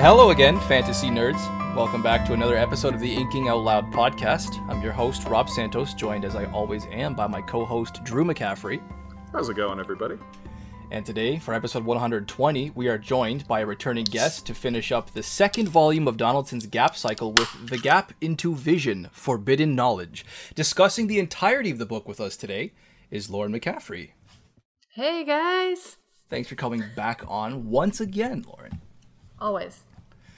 Hello again, fantasy nerds. Welcome back to another episode of the Inking Out Loud podcast. I'm your host, Rob Santos, joined as I always am by my co host, Drew McCaffrey. How's it going, everybody? And today, for episode 120, we are joined by a returning guest to finish up the second volume of Donaldson's Gap cycle with The Gap into Vision Forbidden Knowledge. Discussing the entirety of the book with us today is Lauren McCaffrey. Hey guys! Thanks for coming back on once again, Lauren. Always.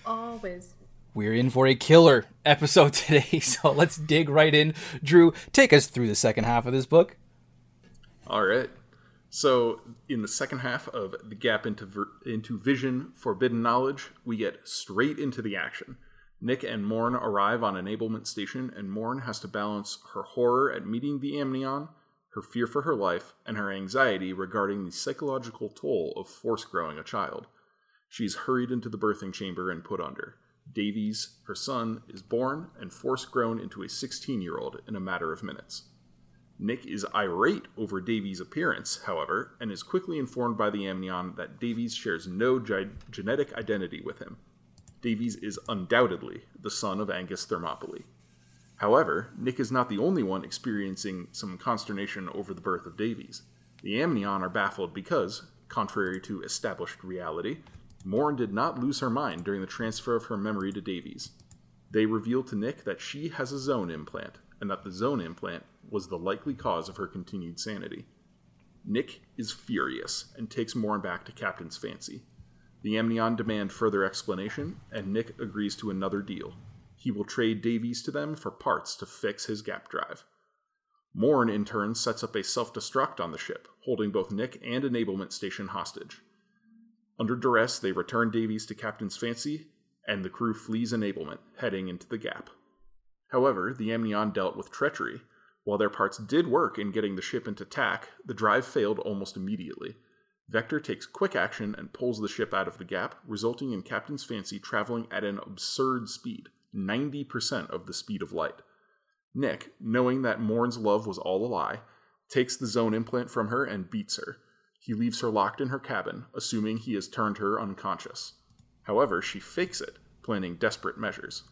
Always. We're in for a killer episode today, so let's dig right in. Drew, take us through the second half of this book. All right. So, in the second half of The Gap into, Ver- into Vision Forbidden Knowledge, we get straight into the action. Nick and Morn arrive on Enablement Station, and Morn has to balance her horror at meeting the Amnion, her fear for her life, and her anxiety regarding the psychological toll of force growing a child. She's hurried into the birthing chamber and put under. Davies, her son, is born and force grown into a 16 year old in a matter of minutes. Nick is irate over Davies' appearance, however, and is quickly informed by the Amnion that Davies shares no gi- genetic identity with him. Davies is undoubtedly the son of Angus Thermopyle. However, Nick is not the only one experiencing some consternation over the birth of Davies. The Amnion are baffled because, contrary to established reality, Morn did not lose her mind during the transfer of her memory to Davies. They reveal to Nick that she has a zone implant, and that the zone implant was the likely cause of her continued sanity. Nick is furious and takes Morn back to Captain's fancy. The Amnion demand further explanation, and Nick agrees to another deal. He will trade Davies to them for parts to fix his gap drive. Morn, in turn, sets up a self destruct on the ship, holding both Nick and Enablement Station hostage. Under duress, they return Davies to Captain's fancy, and the crew flees Enablement, heading into the gap. However, the Amnion dealt with treachery. While their parts did work in getting the ship into tack, the drive failed almost immediately. Vector takes quick action and pulls the ship out of the gap, resulting in Captain's Fancy traveling at an absurd speed 90% of the speed of light. Nick, knowing that Morn's love was all a lie, takes the zone implant from her and beats her. He leaves her locked in her cabin, assuming he has turned her unconscious. However, she fakes it, planning desperate measures.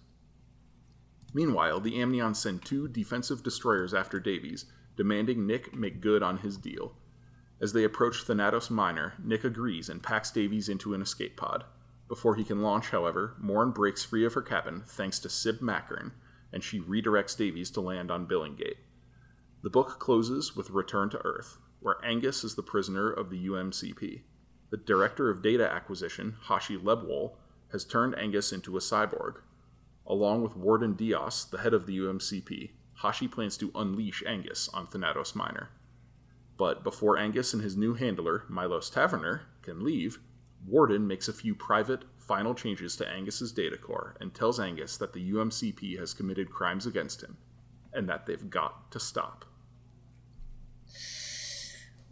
Meanwhile, the Amnion send two defensive destroyers after Davies, demanding Nick make good on his deal. As they approach Thanatos Minor, Nick agrees and packs Davies into an escape pod. Before he can launch, however, Morn breaks free of her cabin thanks to Sib Mackern, and she redirects Davies to land on Billingate. The book closes with a Return to Earth, where Angus is the prisoner of the UMCP. The director of data acquisition, Hashi Lebwohl, has turned Angus into a cyborg. Along with Warden Dios, the head of the UMCP, Hashi plans to unleash Angus on Thanatos Minor. But before Angus and his new handler, Milos Taverner, can leave, Warden makes a few private, final changes to Angus's data core and tells Angus that the UMCP has committed crimes against him, and that they've got to stop.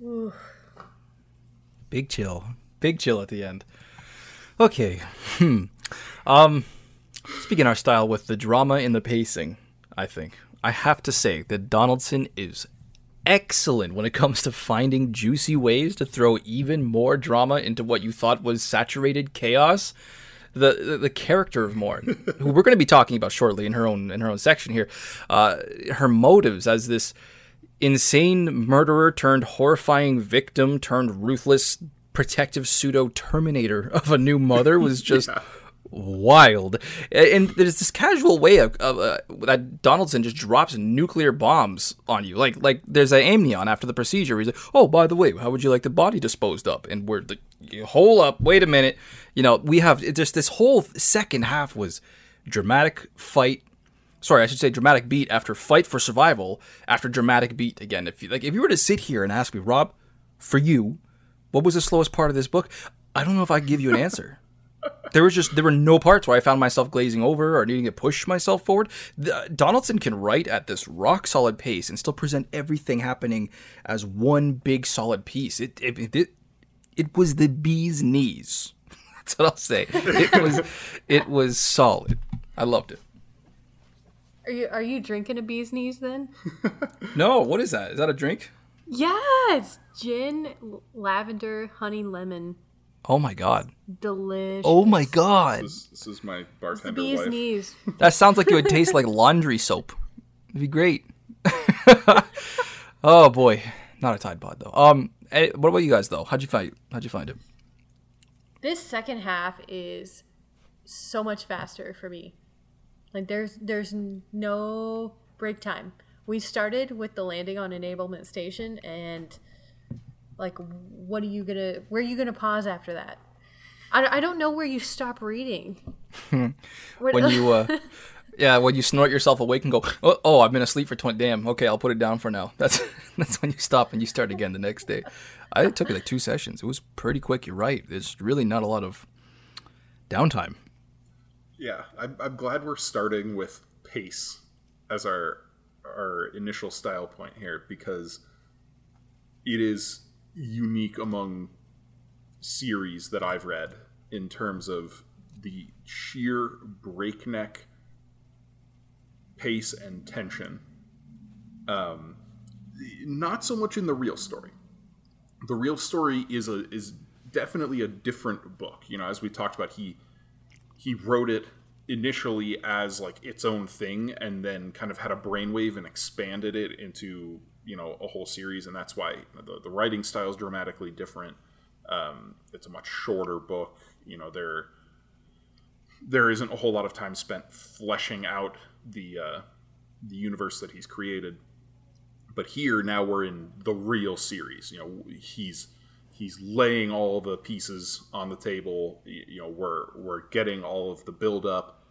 Ooh. Big chill. Big chill at the end. Okay. Hmm. Um speaking our style with the drama and the pacing, I think. I have to say that Donaldson is excellent when it comes to finding juicy ways to throw even more drama into what you thought was saturated chaos. The, the, the character of Morn, who we're going to be talking about shortly in her own in her own section here, uh, her motives as this insane murderer turned horrifying victim turned ruthless protective pseudo terminator of a new mother was just Yeah. wild. And there's this casual way of, of uh, that Donaldson just drops nuclear bombs on you. Like like there's an amnion after the procedure. He's like, oh, by the way, how would you like the body disposed up? And we're like, hold up, wait a minute. You know, we have just this whole second half was dramatic fight. Sorry, I should say dramatic beat after fight for survival after dramatic beat again. If you like, if you were to sit here and ask me, Rob, for you, what was the slowest part of this book? I don't know if I could give you an answer. there was just there were no parts where I found myself glazing over or needing to push myself forward. The, Donaldson can write at this rock solid pace and still present everything happening as one big solid piece. It it it, it was the bee's knees. That's what I'll say. It was it was solid. I loved it. Are you are you drinking a bee's knees then? No, what is that? Is that a drink? yes, gin, l- lavender, honey, lemon. Oh my god. Delicious. Oh my god. This, this is my the bartender bee's wife. knees. That sounds like it would taste like laundry soap. It'd be great. oh boy, not a Tide Pod though. Um, eh, what about you guys though? How'd you find? How'd you find it? This second half is so much faster for me. Like there's there's no break time. We started with the landing on enablement station and like what are you gonna where are you gonna pause after that? I, I don't know where you stop reading. When you, uh, yeah, when you snort yourself awake and go, oh, oh, I've been asleep for twenty. Damn. Okay, I'll put it down for now. That's that's when you stop and you start again the next day. I it took like two sessions. It was pretty quick. You're right. There's really not a lot of downtime. Yeah, I'm, I'm glad we're starting with pace as our our initial style point here because it is unique among series that I've read in terms of the sheer breakneck pace and tension. Um, not so much in the real story. The real story is a is definitely a different book. You know, as we talked about, he he wrote it initially as like its own thing and then kind of had a brainwave and expanded it into you know a whole series and that's why the, the writing style is dramatically different. Um, it's a much shorter book. You know there there isn't a whole lot of time spent fleshing out the uh, the universe that he's created. But here now we're in the real series. You know he's he's laying all the pieces on the table you know we're we're getting all of the build up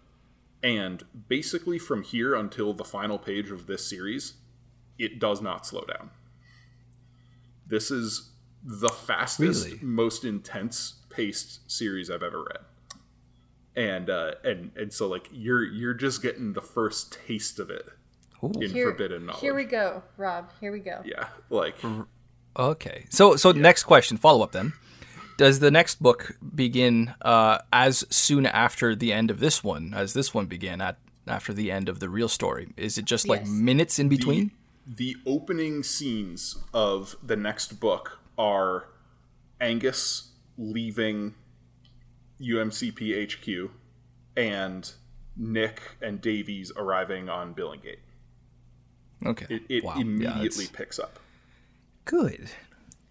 and basically from here until the final page of this series it does not slow down this is the fastest Really? most intense paced series i've ever read and uh and and so like you're you're just getting the first taste of it Ooh. in here, forbidden knowledge here we go, Rob. Here we go. yeah like Okay. So so next question, follow up then. Does the next book begin uh, as soon after the end of this one as this one began at after the end of the real story? Is it just like Yes. minutes in between? the opening scenes of the next book are Angus leaving UMCP HQ and Nick and Davies arriving on Billingate. okay. It, it wow. Immediately it's picks up. Good.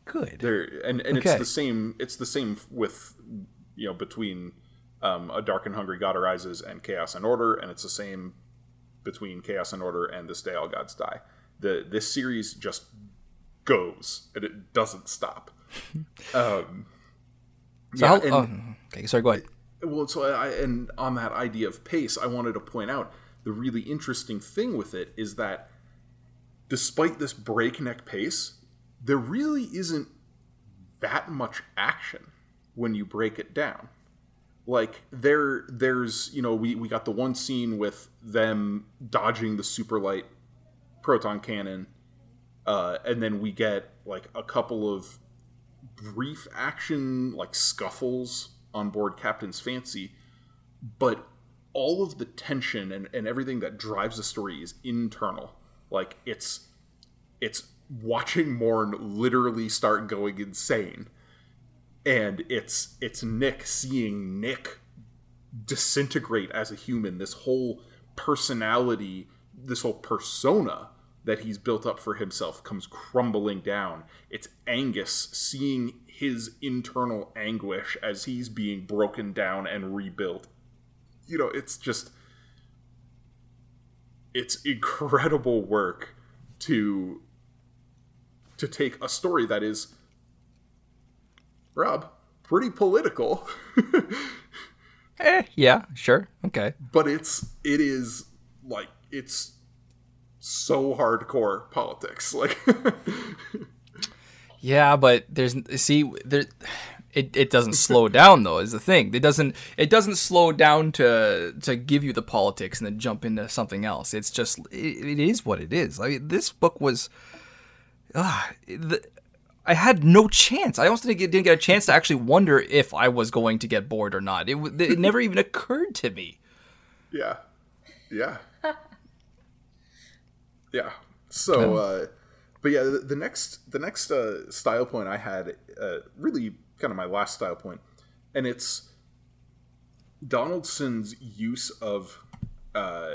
Good. There and, and Okay. it's the same it's the same with you know between um, a dark and hungry god arises and chaos and order and it's the same between chaos and order and this day all gods die the this series just goes and it doesn't stop um So yeah, how, and- oh, okay, sorry, go ahead. well so I, and on that idea of pace i wanted to point out the really interesting thing with it is that despite this breakneck pace there really isn't that much action when you break it down. Like there there's you know we, we got the one scene with them dodging the super light proton cannon uh, and then we get like a couple of brief action like scuffles on board captain's fancy but all of the tension and, and everything that drives the story is internal. Like it's it's watching morn literally start going insane. And it's it's nick seeing nick disintegrate as a human this whole personality this whole persona that he's built up for himself comes crumbling down. It's angus seeing his internal anguish as he's being broken down and rebuilt. You know it's just it's incredible work to to take a story that is rob pretty political Eh, yeah, sure, okay. but it's it is like it's so hardcore politics like Yeah, but there's see there it, it doesn't slow down though is the thing. It doesn't it doesn't slow down to to give you the politics and then jump into something else. It's just it, it is what it is. I mean, this book was ah the, I had no chance. I almost didn't get, didn't get a chance to actually wonder if I was going to get bored or not. It it never even occurred to me. yeah yeah yeah so uh but yeah, the, the next the next uh, style point I had uh, really kind of my last style point, and it's Donaldson's use of uh,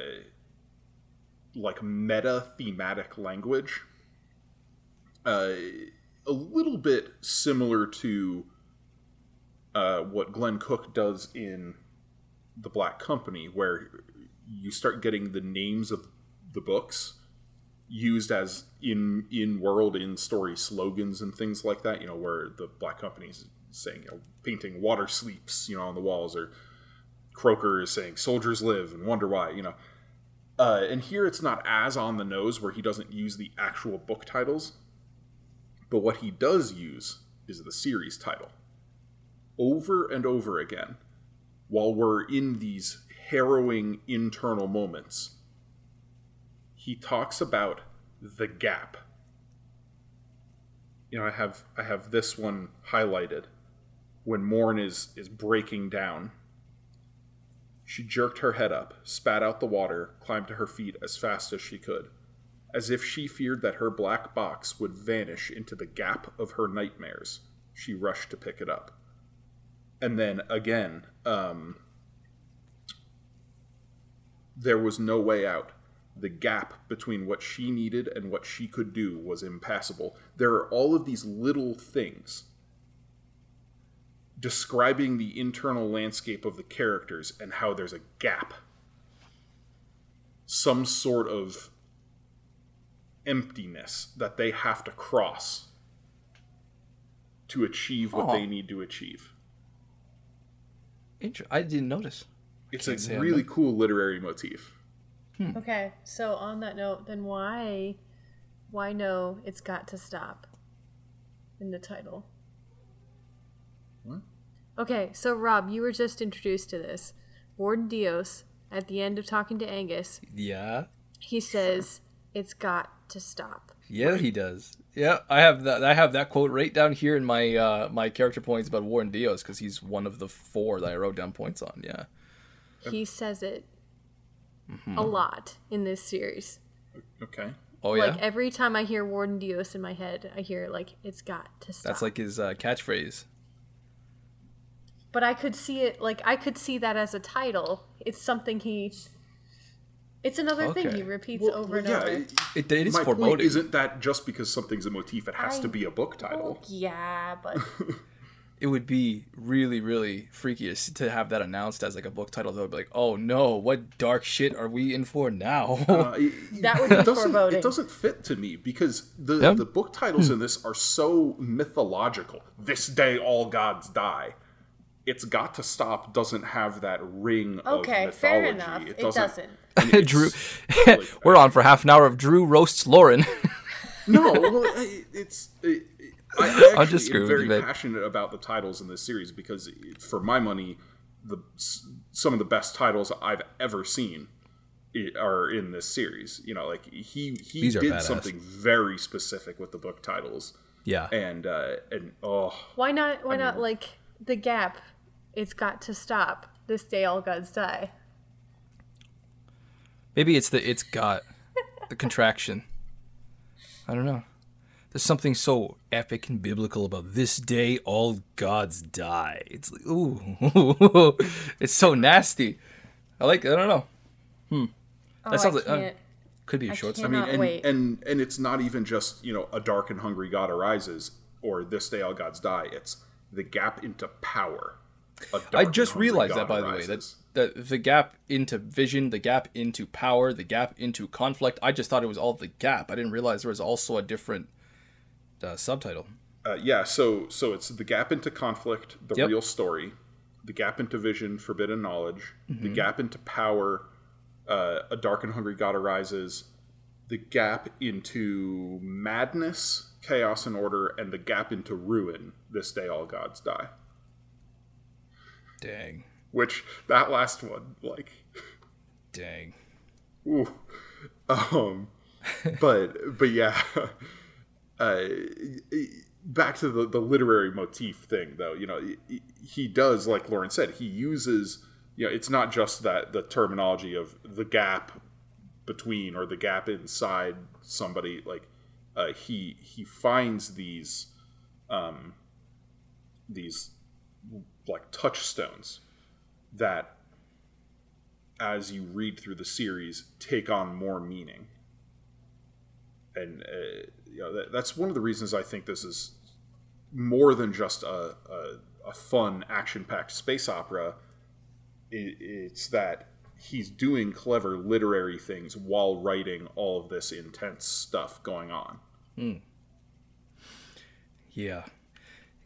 like meta thematic language. Uh, a little bit similar to uh, what Glen Cook does in the Black Company, where you start getting the names of the books used as in in world in story slogans and things like that. You know, where the Black Company is saying, you know, painting "Water sleeps," you know, on the walls, or Croaker is saying "Soldiers live" and wonder why. You know, uh, and here it's not as on the nose where he doesn't use the actual book titles, but what he does use is the series title over and over again while we're in these harrowing internal moments. He talks about the gap. You know, I have I have this one highlighted when Morn is is breaking down. She jerked her head up, spat out the water, climbed to her feet as fast as she could, as if she feared that her black box would vanish into the gap of her nightmares. She rushed to pick it up. And then again, um, there was no way out. The gap between what she needed and what she could do was impassable. There are all of these little things describing the internal landscape of the characters and how there's a gap. Some sort of emptiness that they have to cross to achieve what Aw. they need to achieve. Inter- I didn't notice. It's Can't say a I really cool literary motif. Hmm. Okay, so on that note, then why, why no? It's got to stop. In the title. What? Okay, so Rob, you were just introduced to this. Warden Dios, at the end of talking to Angus, Yeah. he says, "It's got to stop." Yeah, he does. Yeah, I have that. I have that quote right down here in my uh, my character points about Warden Dios because he's one of the four that I wrote down points on. Yeah. He says it Mm-hmm. a lot in this series. Okay. Oh yeah. Like every time I hear Warden Dios in my head, I hear like, "It's got to stop." That's like his uh, catchphrase. but I could see it like I could see that as a title. It's something he. It's another thing he repeats Well, over and yeah, over. it- It, it is my point isn't that just because something's a motif, it has I- to be a book title. Well, yeah, but It would be really, really freaky to have that announced as like a book title. Though, be like, oh no, what dark shit are we in for now? Uh, it- That would be it doesn't, foreboding. It doesn't fit to me because the Yeah. the book titles in this are so mythological. This day all gods die. It's got to stop. Doesn't have that ring okay, of mythology. fair enough. It doesn't. and it's- Drew, like- we're on for half an hour of Drew roasts Lauren. No, well, I- it's. It, I, I I'm actually just screwing am with very you, man. passionate about the titles in this series because, for my money, the some of the best titles I've ever seen are in this series. You know, like he he These did something very specific with the book titles, yeah. and uh, and oh, Why not? Why not like the gap? It's got to stop. This day all gods die. Maybe it's the it's got the contraction. I don't know. There's something so epic and biblical about this day all gods die. It's like ooh, it's so nasty. I like. It. I don't know. Oh, That sounds I like- uh. Could be a I short. can't- story. I mean, and, wait. and and it's not even just you know a dark and hungry god arises or this day all gods die. It's the gap into power. I just realized that by the way that that the gap into vision, the gap into power, the gap into conflict. I just thought it was all the gap. I didn't realize there was also a different uh, subtitle. Uh, yeah, so so it's the gap into conflict, the Yep. real story, the gap into vision, forbidden knowledge, the Mm-hmm. gap into power, uh, a dark and hungry god arises, the gap into madness, chaos and order, and the gap into ruin. This day all gods die. Dang, Which that last one, like, dang. ooh, um, but but yeah, uh, back to the, the literary motif thing though you know he, he does like lauren said he uses you know it's not just that the terminology of the gap between or the gap inside somebody like uh, he he finds these um, these like touchstones that as you read through the series take on more meaning. And uh, you know, that, that's one of the reasons i think this is more than just a, a, a fun action-packed space opera. It, it's that he's doing clever literary things while writing all of this intense stuff going on. Yeah,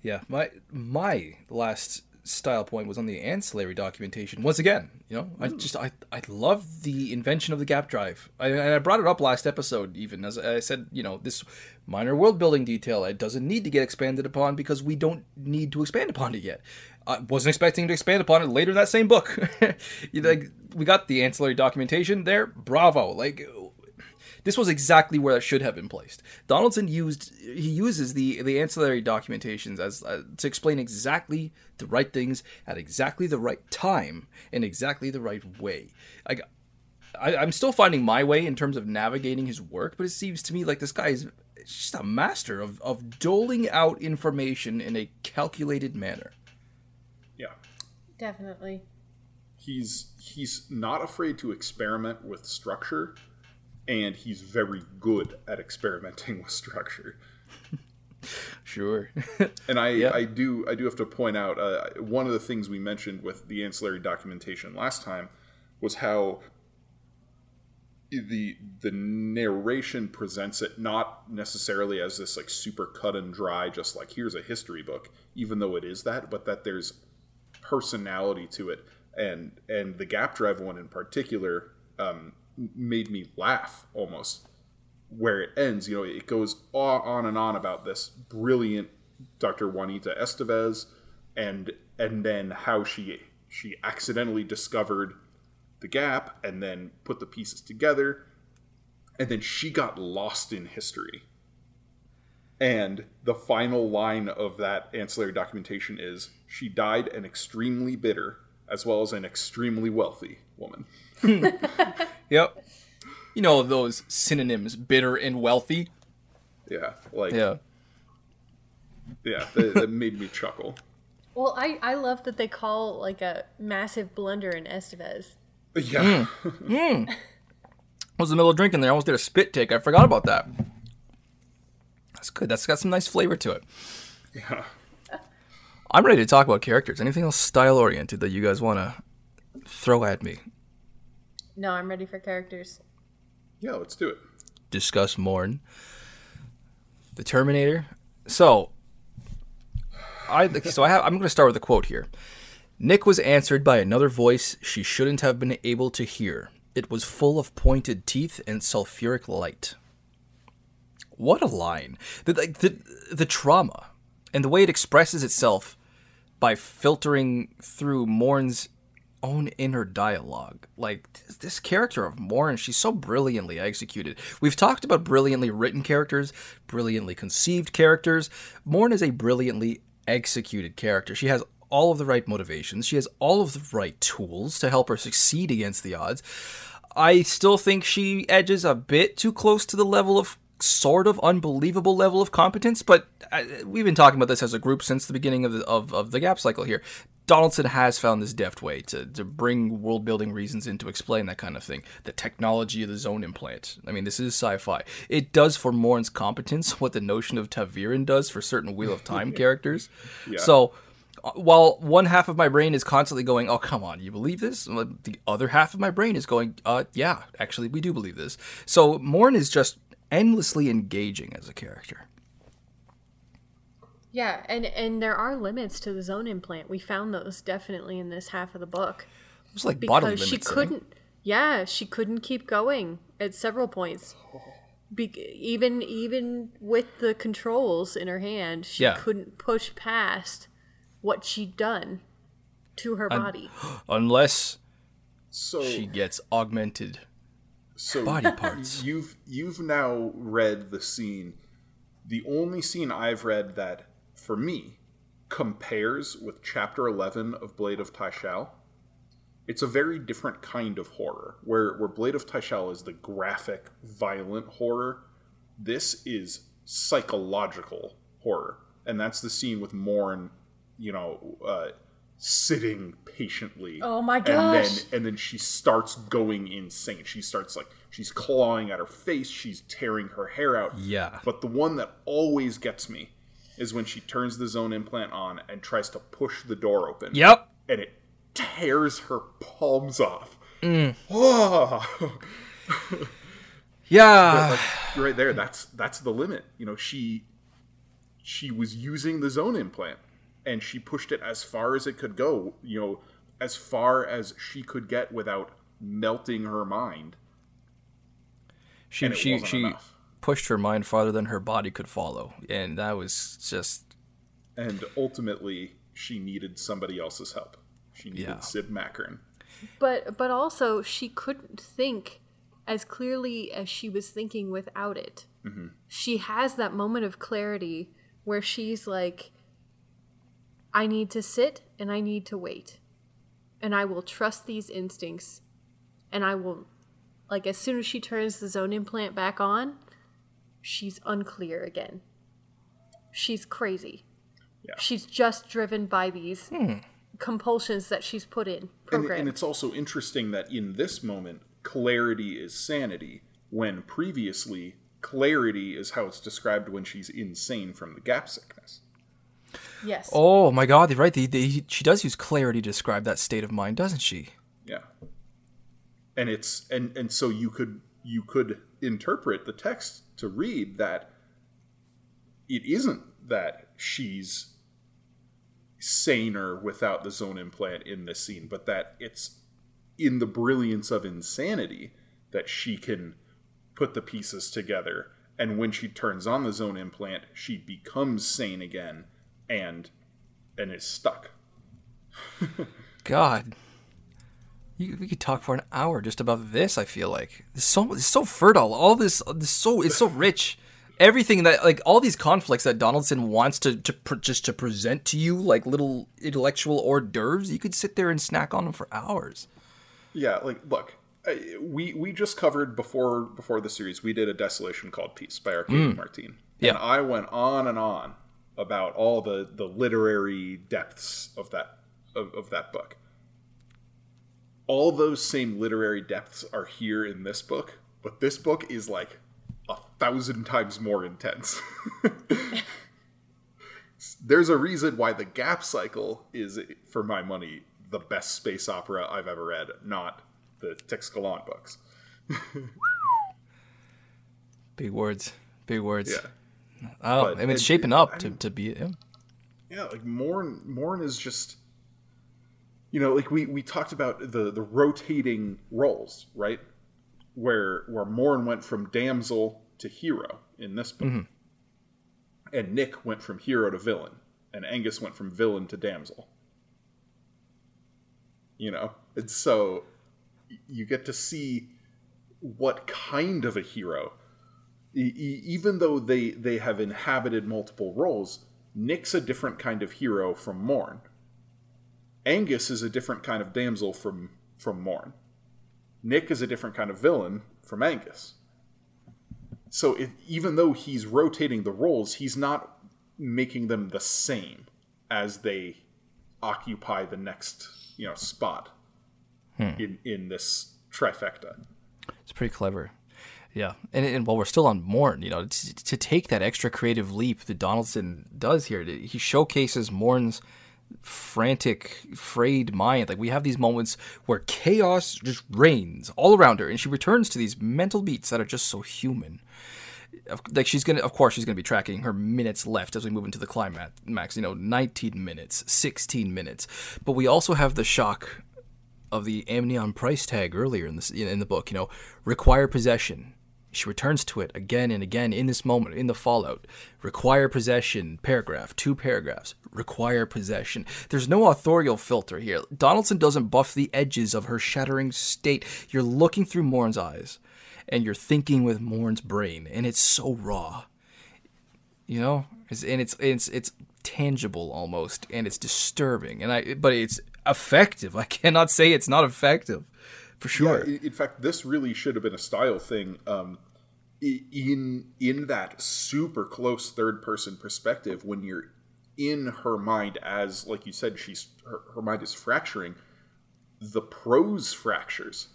yeah. My my last style point was on the ancillary documentation. Once again, you know, I hmm. just I I love the invention of the gap drive. I, and I brought it up last episode, even as I said, you know, this minor world building detail it doesn't need to get expanded upon because we don't need to expand upon it yet. I wasn't expecting to expand upon it later in that same book. Hmm. like we got the ancillary documentation there. Bravo! Like this was exactly where that should have been placed. Donaldson used he uses the the ancillary documentations as uh, to explain exactly the right things at exactly the right time in exactly the right way. Like I, I'm still finding my way in terms of navigating his work, but it seems to me like this guy is just a master of, of doling out information in a calculated manner. yeah Definitely. he's he's not afraid to experiment with structure and he's very good at experimenting with structure Sure. and I, Yeah. I do I do have to point out uh, one of the things we mentioned with the ancillary documentation last time was how the the narration presents it not necessarily as this like super cut and dry just like here's a history book even though it is that but that there's personality to it and and the gap drive one in particular um, made me laugh almost where it ends. You know, it goes on, and on about this brilliant Dr. Juanita Estevez, and and then how she she accidentally discovered the gap and then put the pieces together, and then she got lost in history. And the final line of that ancillary documentation is she died an extremely bitter as well as an extremely wealthy woman. yep. You know those synonyms, bitter and wealthy. Yeah, like Yeah. yeah, that, that made me chuckle. Well, I, I love that they call like a massive blunder in Estevez. Yeah, mm. Mm. I was in the middle of drinking there. I almost did a spit take. I forgot about that. That's good. That's got some nice flavor to it. yeah. I'm ready to talk about characters. Anything else style oriented that you guys want to throw at me? No, I'm ready for characters. Yeah, let's do it. Discuss Morn, the Terminator. So, I so I have, I'm going to start with a quote here. Nick was answered by another voice she shouldn't have been able to hear. It was full of pointed teeth and sulfuric light. What a line! The, like, the the trauma and the way it expresses itself by filtering through Morn's own inner dialogue. Like this, character of Morn, she's so brilliantly executed. We've talked about brilliantly written characters, brilliantly conceived characters. Morn is a brilliantly executed character. She has all of the right motivations. She has all of the right tools to help her succeed against the odds. I still think she edges a bit too close to the level of sort of unbelievable level of competence, but uh, we've been talking about this as a group since the beginning of the, of, of the gap cycle here. Donaldson has found this deft way to, to bring world building reasons in to explain that kind of thing. The technology of the zone implant. I mean, this is sci fi. It does for Morn's competence what the notion of ta'veren does for certain Wheel of Time characters. So, uh, while one half of my brain is constantly going, "Oh, come on, you believe this?" The other half of my brain is going, "Uh, yeah, actually, we do believe this." So Morn is just endlessly engaging as a character. Yeah, and and there are limits to the zone implant. We found those definitely in this half of the book It's like bodily because limits. she couldn't. Yeah, she couldn't keep going at several points. Be- even even with the controls in her hand, she Yeah. couldn't push past what she'd done to her body. unless So she gets augmented so body parts. you've you've now read the scene. The only scene I've read that, for me, compares with Chapter Eleven of Blade of Tyshalle. It's a very different kind of horror, where where Blade of Tyshalle is the graphic, violent horror. This is psychological horror, and that's the scene with Morn, you know, uh, sitting patiently. Oh my And then and then she starts going insane. She starts like she's clawing at her face. She's tearing her hair out. Yeah. But the one that always gets me is when she turns the zone implant on and tries to push the door open. Yep. And it tears her palms off. Mm. Oh, Yeah. like, right there. That's that's the limit. You know, she she was using the zone implant and she pushed it as far as it could go. You know, as far as she could get without melting her mind. she she she enough. Pushed her mind farther than her body could follow, and that was just And ultimately, she needed somebody else's help. She needed Yeah. Sib Mackern. But but also she couldn't think as clearly as she was thinking without it. Mm-hmm. She has that moment of clarity where she's like I need to sit and I need to wait. And I will trust these instincts and I will like as soon as she turns the zone implant back on, she's unclear again. She's crazy. Yeah. She's just driven by these hmm. compulsions that she's put in And, and it's also interesting that in this moment, clarity is sanity, when previously, clarity is how it's described when she's insane from the gap sickness. yes. oh my god, right. The, the, she does use clarity to describe that state of mind, doesn't she? Yeah. And it's and and so you could you could interpret the text to read that it isn't that she's saner without the zone implant in this scene, but that it's in the brilliance of insanity that she can put the pieces together. And when she turns on the zone implant she becomes sane again and and is stuck. God, you, we could talk for an hour just about this. I feel like it's so it's so fertile. All this, this so it's so rich. Everything that like all these conflicts that Donaldson wants to to pr- just to present to you like little intellectual hors d'oeuvres. You could sit there and snack on them for hours. Yeah, like look, we we just covered before before the series. We did a desolation called Peace by Arkady mm. Martin, and I went on and on about all the the literary depths of that of, of that book. All those same literary depths are here in this book, but this book is like a thousand times more intense. There's a reason why the Gap Cycle is, for my money, the best space opera I've ever read, not the Tix Galant books. Big words, big words. Yeah. Oh, But I mean, it's it- shaping up to, to be. Yeah. yeah like morn morn is just you know like we we talked about the the rotating roles right? Where where morn went from damsel to hero in this book. Mm-hmm. And nick went from hero to villain. And angus went from villain to damsel. You know? And so you get to see what kind of a hero even though they they have inhabited multiple roles nick's a different kind of hero from morn angus is a different kind of damsel from from morn. Nick is a different kind of villain from angus. So if, even though he's rotating the roles he's not making them the same as they occupy the next you know spot hmm. in in this trifecta. It's pretty clever. Yeah, and, and while we're still on Morn, you know, to, to take that extra creative leap that Donaldson does here, he showcases Morn's frantic, frayed mind. Like we have these moments where chaos just reigns all around her, and she returns to these mental beats that are just so human. Like she's gonna, of course, she's gonna be tracking her minutes left as we move into the climax. You know, 19 minutes, 16 minutes, but we also have the shock of the amnion price tag earlier in this in the book. You know, require possession. She returns to it again and again in this moment in the fallout. Require possession. Paragraph. Two paragraphs. Require possession. There's no authorial filter here. Donaldson doesn't buff the edges of her shattering state. You're looking through Morn's eyes, and you're thinking with Morn's brain, and it's so raw you know and it's it's it's tangible almost and it's disturbing and i but it's effective i cannot say it's not effective for sure. Yeah, in, in fact, this really should have been a style thing. Um, in in that super close third person perspective when you're in her mind as like you said she's her, her mind is fracturing the prose fractures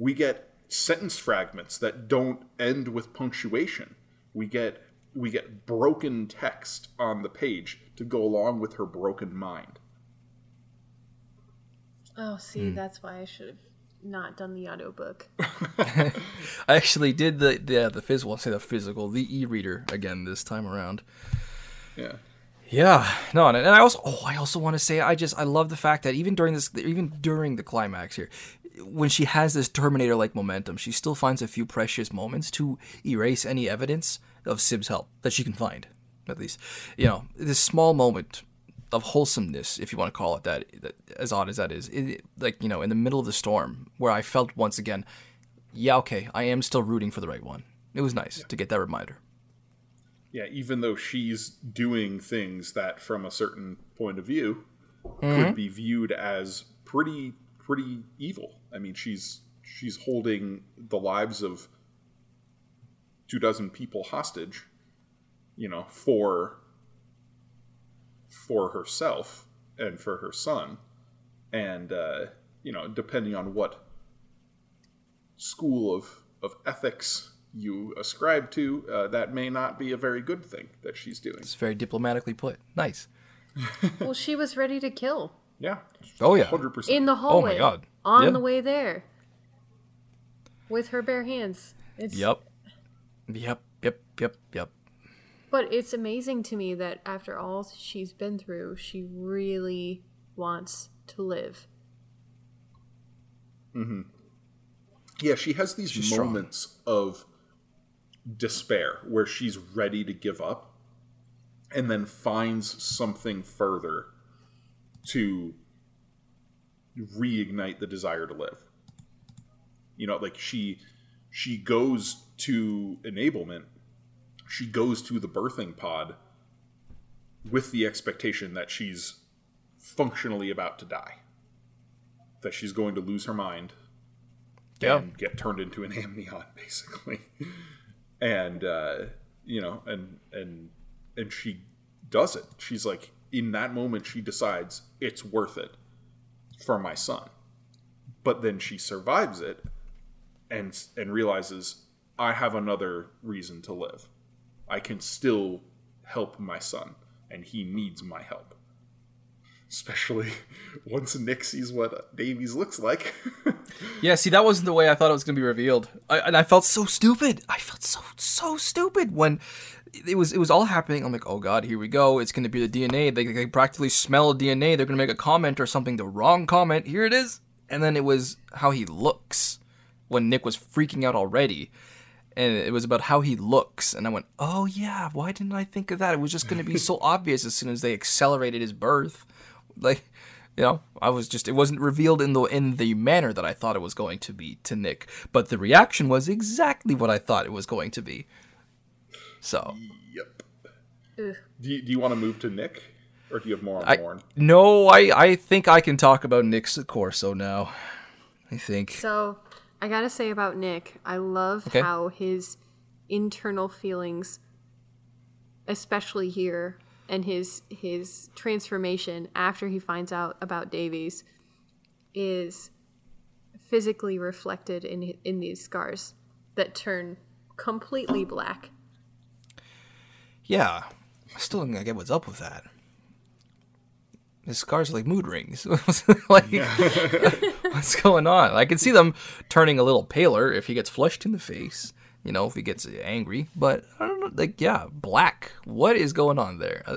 we get sentence fragments that don't end with punctuation. We get we get broken text on the page to go along with her broken mind. Oh, see, that's why I should have not done the audiobook. I actually did the the the physical. I'll say the physical, the e-reader again this time around. yeah Yeah, no, and, and I also oh, I also want to say I just I love the fact that even during this, even during the climax here, when she has this Terminator-like momentum, she still finds a few precious moments to erase any evidence of Sib's help that she can find. At least, you know, this small moment of wholesomeness, if you want to call it that, that as odd as that is, it, like you know, in the middle of the storm, where I felt once again, yeah, okay, I am still rooting for the right one. It was nice to get that reminder. Yeah, even though she's doing things that, from a certain point of view, could mm-hmm. be viewed as pretty pretty evil. I mean, she's she's holding the lives of two dozen people hostage, you know, for for herself and for her son, and uh, you know, depending on what school of of ethics you ascribe to, uh, that may not be a very good thing that she's doing. It's very diplomatically put. Nice. well, she was ready to kill Yeah, Oh yeah. hundred percent. in the hallway. Oh, my God. On Yeah. the way there. With her bare hands. It's, Yep. Yep. Yep. Yep. Yep. But it's amazing to me that after all she's been through, she really wants to live. Mm-hmm. Yeah, she has these She's strong. moments of despair where she's ready to give up and then finds something further to reignite the desire to live. You know, like she she goes to enablement, she goes to the birthing pod with the expectation that she's functionally about to die. That she's going to lose her mind Yeah. and get turned into an amnion basically and uh, you know and and and she does it she's like in that moment she decides it's worth it for my son but then she survives it and and realizes i have another reason to live i can still help my son and he needs my help especially once nick sees what davies looks like Yeah. See, that wasn't the way I thought it was going to be revealed, I, and I felt so stupid. I felt so so stupid when it was it was all happening. I'm like, oh god, here we go. It's going to be the DNA. They, they practically smell DNA. They're going to make a comment or something. The wrong comment. Here it is. And then it was how he looks when Nick was freaking out already. And it was about how he looks, and I went, "Oh yeah, why didn't I think of that? It was just going to be so obvious as soon as they accelerated his birth, like, you know, I was just it wasn't revealed in the in the manner that I thought it was going to be to Nick, but the reaction was exactly what I thought it was going to be. So Yep. Ugh. Do you, do you want to move to Nick, or do you have more on I Lorne? no, I I think I can talk about Nick Succorso now. I think So, I gotta say about Nick, I love Okay. how his internal feelings, especially here, and his his transformation after he finds out about Davies, is physically reflected in in these scars that turn completely black. yeah, I still don't get what's up with that. His scars are like mood rings. like, what's going on? I can see them turning a little paler if he gets flushed in the face. You know, if he gets angry. But I don't know. Like, yeah, black. What is going on there? I,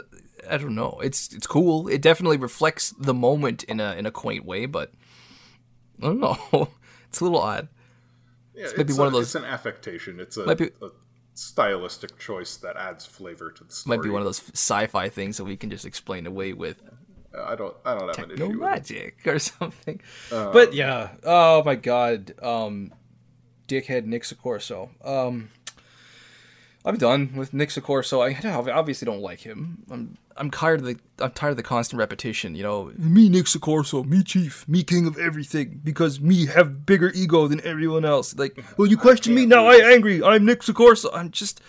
I don't know. It's it's cool. It definitely reflects the moment in a in a quaint way. But I don't know. It's a little odd. Yeah, it's, maybe one a- of those- It's an affectation. It's a, be- a stylistic choice that adds flavor to the story. Might be one of those sci-fi things that we can just explain away with Uh, I don't. I don't have an issue with it. magic or something. but yeah, oh my god, um, dickhead Nick Succorso. Um, I'm done with Nick Succorso. I obviously don't like him. I'm, I'm tired of the I'm tired of the constant repetition. You know, me Nick Succorso, me chief, me king of everything, because me have bigger ego than everyone else. Like, well, you question me now, I angry. I'm Nick Succorso. I'm just.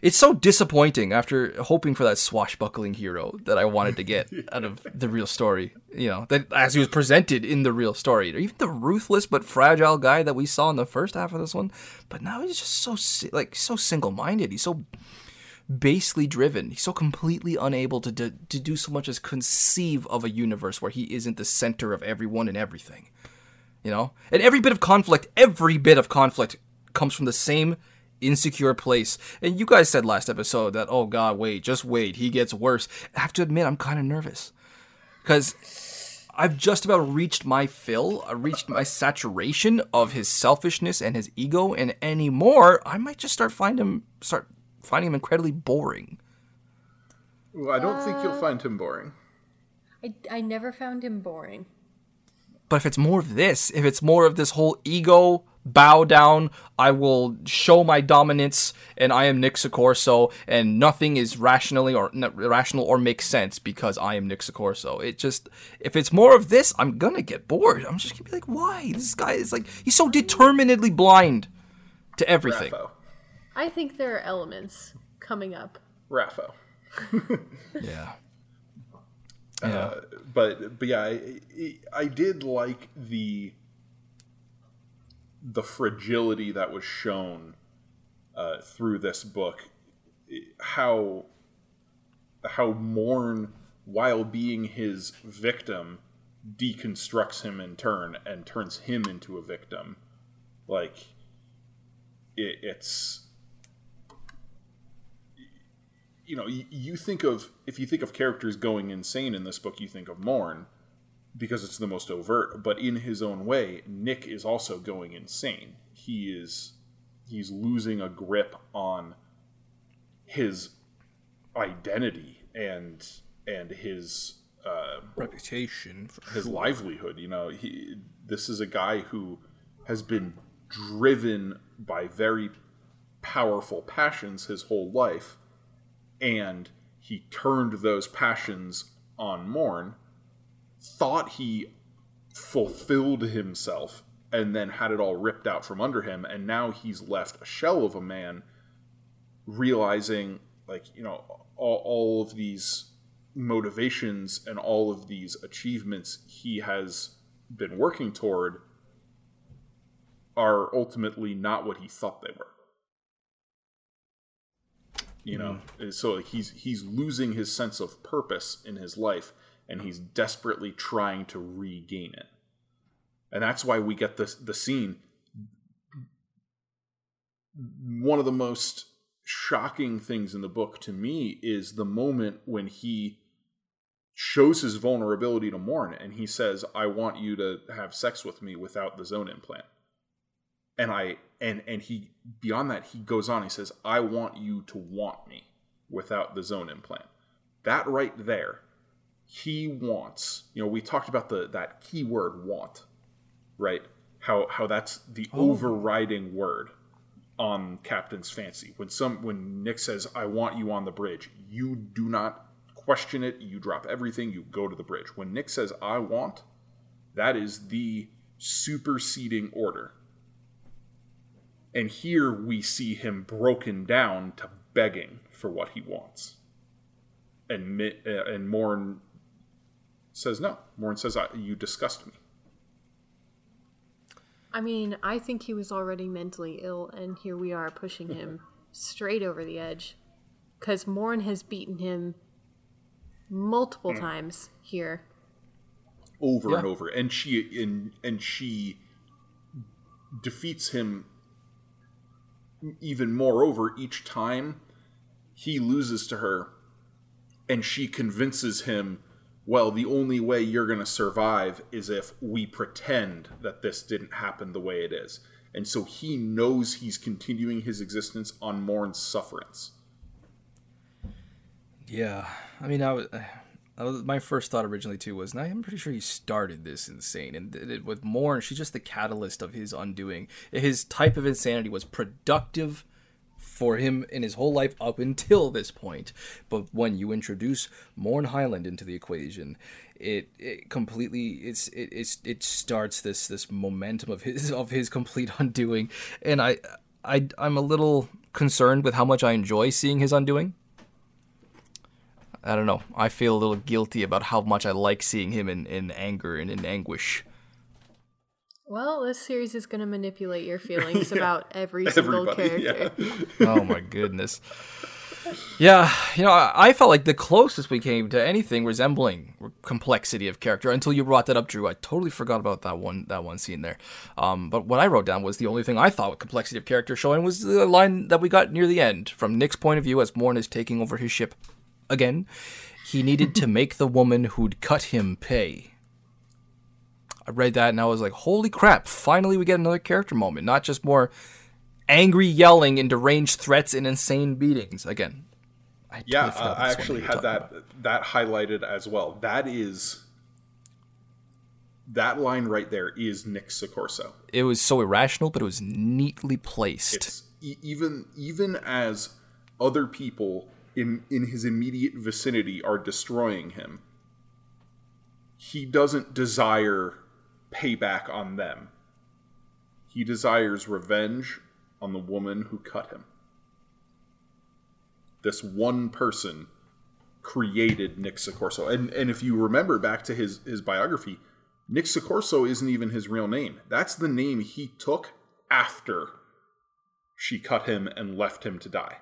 It's so disappointing after hoping for that swashbuckling hero that I wanted to get out of the real story. You know, that as he was presented in the real story, or even the ruthless but fragile guy that we saw in the first half of this one. But now he's just so like so single-minded. He's so basely driven. He's so completely unable to, to to do so much as conceive of a universe where he isn't the center of everyone and everything. You know, and every bit of conflict, every bit of conflict comes from the same insecure place. And you guys said last episode that, oh God, wait, just wait, he gets worse. I have to admit, I'm kind of nervous because I've just about reached my fill, I reached my saturation of his selfishness and his ego, and anymore, I might just start find him start finding him incredibly boring. Well, I don't think you'll uh, find him boring. I, I never found him boring. But if it's more of this, if it's more of this whole ego bow down, I will show my dominance, and I am Nick Succorso, and nothing is rationally or not rational or makes sense because I am Nick Succorso. It just, if it's more of this, I'm gonna get bored. I'm just gonna be like, why? This guy is like, he's so determinedly blind to everything. Raffo. I think there are elements coming up. Raffo. Yeah. Uh, but but yeah, I, I did like the the fragility that was shown uh, through this book. How how Morn, while being his victim, deconstructs him in turn and turns him into a victim. Like it, it's you know, you, you think of if you think of characters going insane in this book, you think of Morn because it's the most overt. But in his own way, Nick is also going insane. He is he's losing a grip on his identity and and his uh, Reputation. his livelihood. You know, he this is a guy who has been driven by very powerful passions his whole life, and he turned those passions on Morn, thought he fulfilled himself, and then had it all ripped out from under him, and now he's left a shell of a man, realizing like you know all, all of these motivations and all of these achievements he has been working toward are ultimately not what he thought they were. You know mm-hmm. so like he's he's losing his sense of purpose in his life and he's desperately trying to regain it and that's why we get this the scene one of the most shocking things in the book to me is the moment when he shows his vulnerability to Morn and he says, I want you to have sex with me without the zone implant. And I and and he beyond that he goes on, he says, I want you to want me without the zone implant. That right there, he wants, you know, we talked about the that key word want, right? How how that's the overriding word on Captain's Fancy. When some when Nick says, "I want you on the bridge," you do not question it. You drop everything. You go to the bridge. When Nick says, "I want," that is the superseding order. And here we see him broken down to begging for what he wants. And uh, and Morn says no. Morn says, I, "You disgust me." I mean, I think he was already mentally ill, and here we are pushing him straight over the edge. Because Morn has beaten him multiple mm. times here. over and over and she and and she defeats him even moreover each time he loses to her and she convinces him well the only way you're going to survive is if we pretend that this didn't happen the way it is. And so he knows he's continuing his existence on Morn's sufferance. Yeah, I mean, I was, my first thought originally too was, I'm pretty sure he started this insane, and it with Morn, she's just the catalyst of his undoing. His type of insanity was productive for him in his whole life up until this point. But when you introduce Morn Hyland into the equation, it, it completely it's it it's, it starts this this momentum of his of his complete undoing, and I I I'm a little concerned with how much I enjoy seeing his undoing. I don't know. I feel a little guilty about how much I like seeing him in, in anger and in anguish. Well, this series is going to manipulate your feelings about every single Everybody, character. yeah. oh my goodness. Yeah, you know, I, I felt like the closest we came to anything resembling complexity of character until you brought that up, Drew. I totally forgot about that one that one scene there. Um, but what I wrote down was the only thing I thought with complexity of character showing was the line that we got near the end from Nick's point of view as Morn is taking over his ship again. He needed to make the woman who'd cut him pay. I read that and I was like, holy crap, finally we get another character moment, not just more angry yelling and deranged threats and insane beatings. Again, I Yeah, uh, I actually had that about. that highlighted as well. That is that line right there is Nick Succorso. It was so irrational, but it was neatly placed. It's e- even even as other people in in his immediate vicinity are destroying him, he doesn't desire payback on them. He desires revenge on the woman who cut him. This one person created Nick Succorso. And and if you remember back to his his biography, Nick Succorso isn't even his real name. That's the name he took after she cut him and left him to die.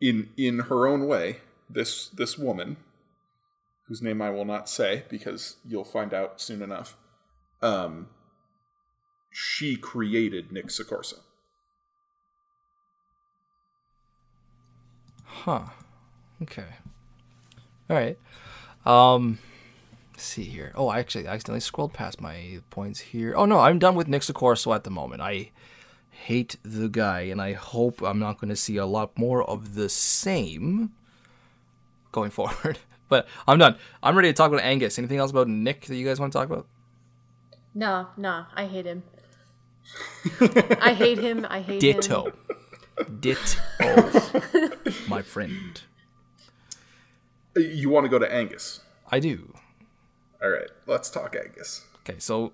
In in her own way, this this woman, whose name I will not say because you'll find out soon enough, um, she created Nick Succorso. Huh. Okay. All right. Um, see here. Oh, I actually accidentally scrolled past my points here. Oh no, I'm done with Nick Succorso at the moment. I hate the guy, and I hope I'm not going to see a lot more of the same going forward. But I'm done. I'm ready to talk about Angus. Anything else about Nick that you guys want to talk about? No, no, I hate him. I hate him. I hate Ditto. him. Ditto. Ditto, my friend. You want to go to Angus? I do. All right, let's talk Angus. Okay, so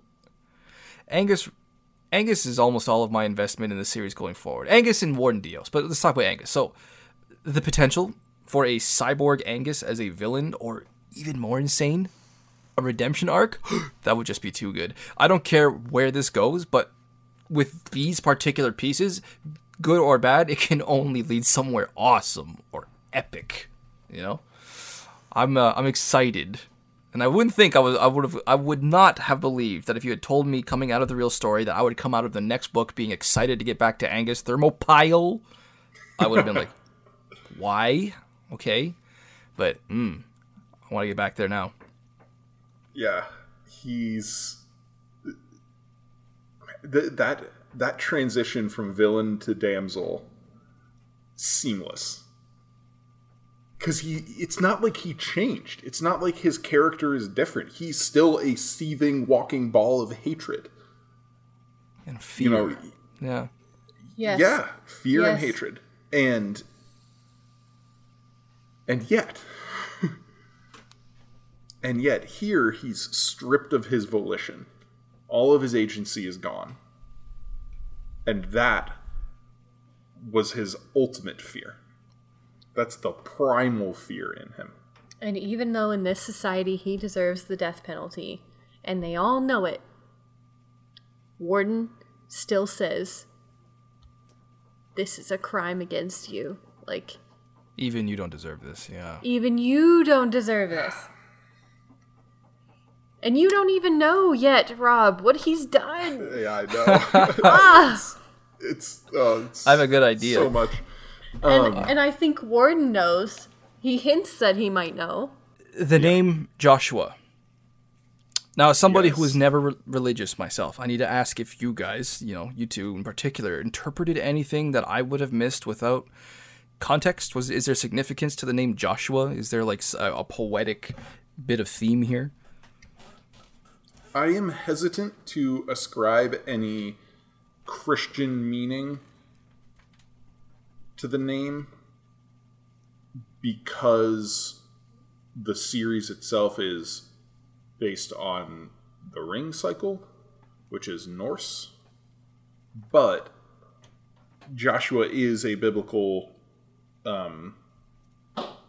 Angus Angus is almost all of my investment in the series going forward. Angus and Warden Dios, but let's talk about Angus. So the potential for a cyborg Angus as a villain or even more insane, a redemption arc, that would just be too good. I don't care where this goes, but with these particular pieces, good or bad, it can only lead somewhere awesome or epic, you know? I'm uh, I'm excited, and I wouldn't think I was I would have I would not have believed that if you had told me coming out of the real story that I would come out of the next book being excited to get back to Angus Thermopyle, I would have been like, why? Okay, but mm, I want to get back there now. Yeah, he's th- that that transition from villain to damsel seamless. Cuz he it's not like he changed. It's not like his character is different. He's still a seething walking ball of hatred. And fear. You know, yeah. Yes. yeah, fear and hatred. And and yet and yet here he's stripped of his volition. All of his agency is gone. And that was his ultimate fear. That's the primal fear in him. And even though in this society he deserves the death penalty, and they all know it, Warden still says, This is a crime against you. Like, Even you don't deserve this. Yeah. even you don't deserve this. And you don't even know yet, Rob, what he's done. Yeah, I know. it's it's, uh, it's I have a good idea. so much. And, and I think Warden knows. He hints that he might know. the name Joshua. Now, as somebody who Yes. was never re- religious myself, I need to ask if you guys, you know, you two in particular, interpreted anything that I would have missed without context. Was is there significance to the name Joshua? Is there like a poetic bit of theme here? I am hesitant to ascribe any Christian meaning to the name because the series itself is based on the ring cycle, which is Norse. But Joshua is a biblical um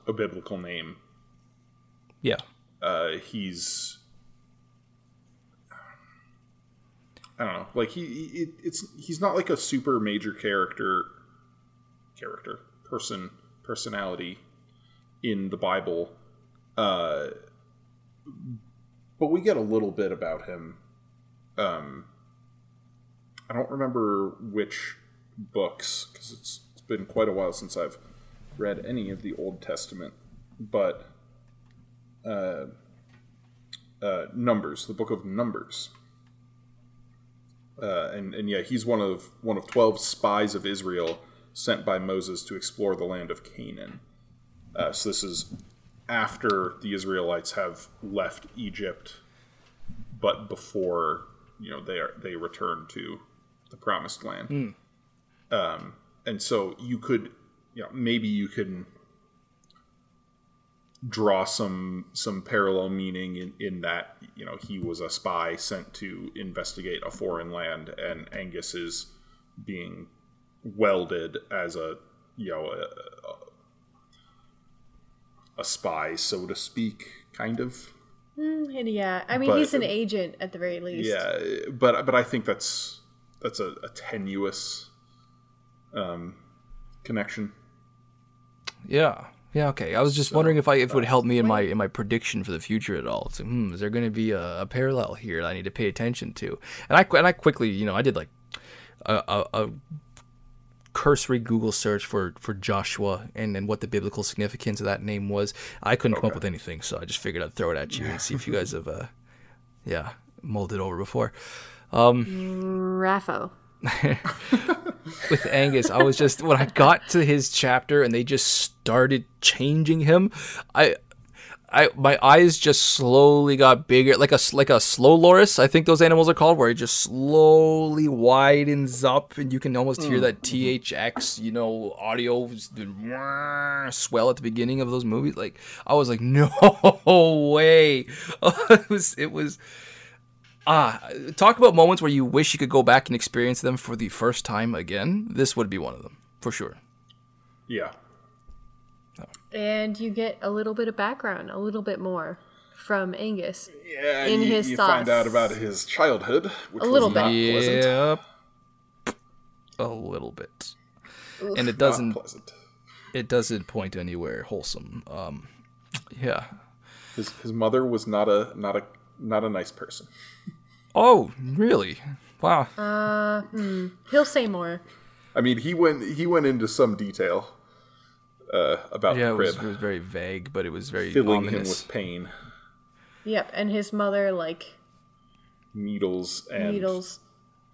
a biblical name. Yeah. Uh he's I don't know. Like he, it, it's he's not like a super major character character person personality in the Bible. Uh but we get a little bit about him. Um I don't remember which books because it's, it's been quite a while since I've read any of the Old Testament, but uh, uh, Numbers, the book of Numbers, uh, and and yeah, he's one of one of twelve spies of Israel sent by Moses to explore the land of Canaan. Uh, so this is after the Israelites have left Egypt, but before you know they are they return to the promised land. Um, and so you could, you know, maybe you can draw some some parallel meaning in, in that you know he was a spy sent to investigate a foreign land and Angus is being welded as a you know a, a, a spy so to speak kind of Mm, yeah, I mean But- he's an agent at the very least. yeah but but I think that's that's a, a tenuous um, connection Yeah. Yeah. Okay. I was just wondering if I if it would help me in my in my prediction for the future at all. It's like, hmm, is there going to be a, a parallel here that I need to pay attention to? And I and I quickly, you know, I did like a, a, a cursory Google search for for Joshua and and what the biblical significance of that name was. I couldn't come up with anything, so I just figured I'd throw it at you and see if you guys have, uh, yeah, mulled it over before. Rapho. with Angus, I was just when I got to his chapter and they just started changing him, I I my eyes just slowly got bigger, like a like a slow loris. I think those animals are called, where it just slowly widens up, and you can almost hear hmm. that mm-hmm. THX, you know, audio swell at the beginning of those movies. Like I was like, no way. it was it was. Ah, talk about moments where you wish you could go back and experience them for the first time again. This would be one of them, for sure. yeah And you get a little bit of background, a little bit more from Angus. Yeah, in you, his you thoughts. find out about his childhood, which A little was not bit. pleasant. Yep. A little bit. And it Not doesn't pleasant. it doesn't point anywhere wholesome. Um yeah. His his mother was not a not a not a nice person. Oh, really? Wow. Uh, He'll say more. I mean, he went he went into some detail uh, about yeah, the it was, crib, it was very vague, but it was very filling him with pain, Yep, and his mother like needles and needles.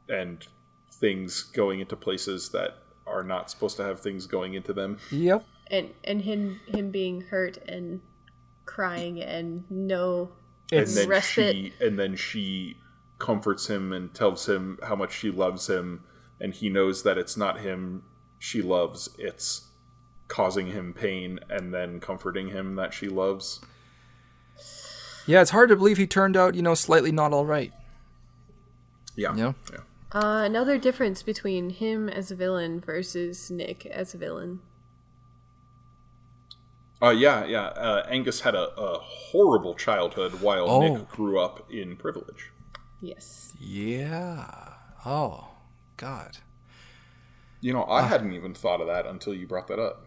and things going into places that are not supposed to have things going into them. Yep. and and him him being hurt and crying and no and then respite. she and then she comforts him and tells him how much she loves him and he knows that it's not him she loves it's causing him pain and then comforting him that she loves Yeah, it's hard to believe he turned out, you know, slightly not all right. yeah Yeah. yeah Uh, another difference between him as a villain versus Nick as a villain. uh, yeah yeah uh, angus had a, a horrible childhood while Oh. nick grew up in privilege Yes. Yeah. Oh, God. you know i uh, hadn't even thought of that until you brought that up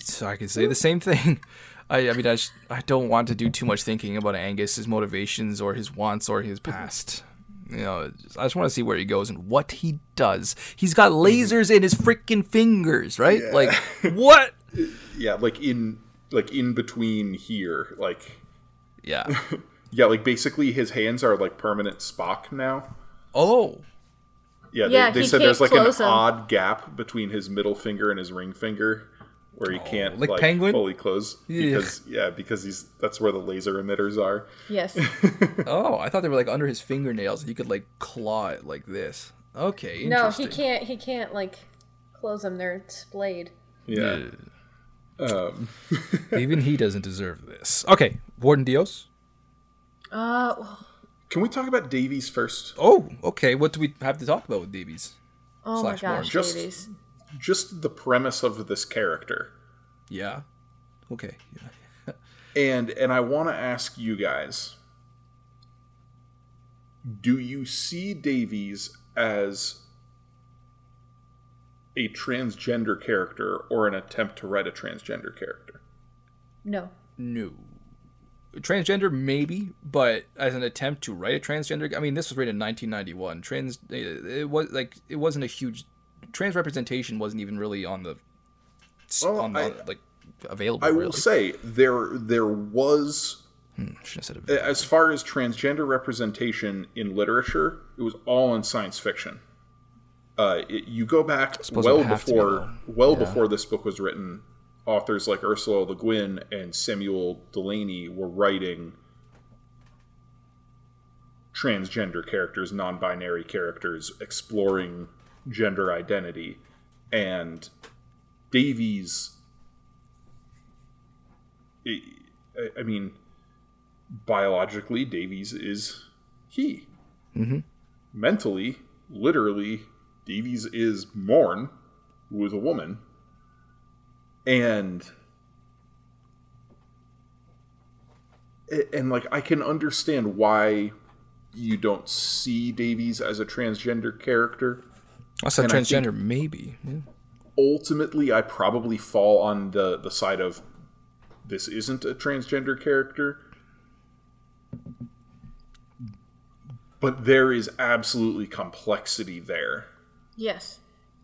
So I can say the same thing. I, I mean, I, just, I don't want to do too much thinking about Angus, his motivations, or his wants, or his mm-hmm. past. You know, I just want to see where he goes and what he does. He's got mm-hmm. lasers in his freaking fingers, right? Like, what? yeah like in like in between here like Yeah. yeah like basically his hands are like permanent spock now Oh. Yeah, Yeah, they, they said there's like an close 'em. odd gap between his middle finger and his ring finger where he can't Oh, like like, Penguin? fully close Yeah. because yeah, because he's that's where the laser emitters are. Yes. Oh, I thought they were like under his fingernails. He could like claw it like this. Okay. No, he can't. He can't like close them. They're splayed. Yeah. Um, Even he doesn't deserve this. Okay, Warden Dios. Uh, can we talk about Davies first? Oh, okay. What do we have to talk about with Davies? oh my Slash Warren. gosh, Just- Davies. Just the premise of this character. Yeah. Okay. Yeah. And and I want to ask you guys do you see Davies as a transgender character or an attempt to write a transgender character? No. No. Transgender, maybe, but as an attempt to write a transgender, I mean, this was written in 1991. Trans, it, was like it wasn't a huge trans representation. wasn't even really on the, Well, on the I- like available. I will really. say there there was said as far as transgender representation in literature, it was all in science fiction. Uh, it, you go back well it would have to be, before though. well before this book was written. Authors like Ursula Le Guin and Samuel Delany were writing transgender characters, non-binary characters, exploring gender identity, and Davies. I I mean, biologically, Davies is he. Mm-hmm. Mentally, literally, Davies is Morn, who is a woman. And. And, like, I can understand why you don't see Davies as a transgender character. I said and I think- transgender, maybe. Yeah. Ultimately, I probably fall on the, the side of this isn't a transgender character. But there is absolutely complexity there. Yes.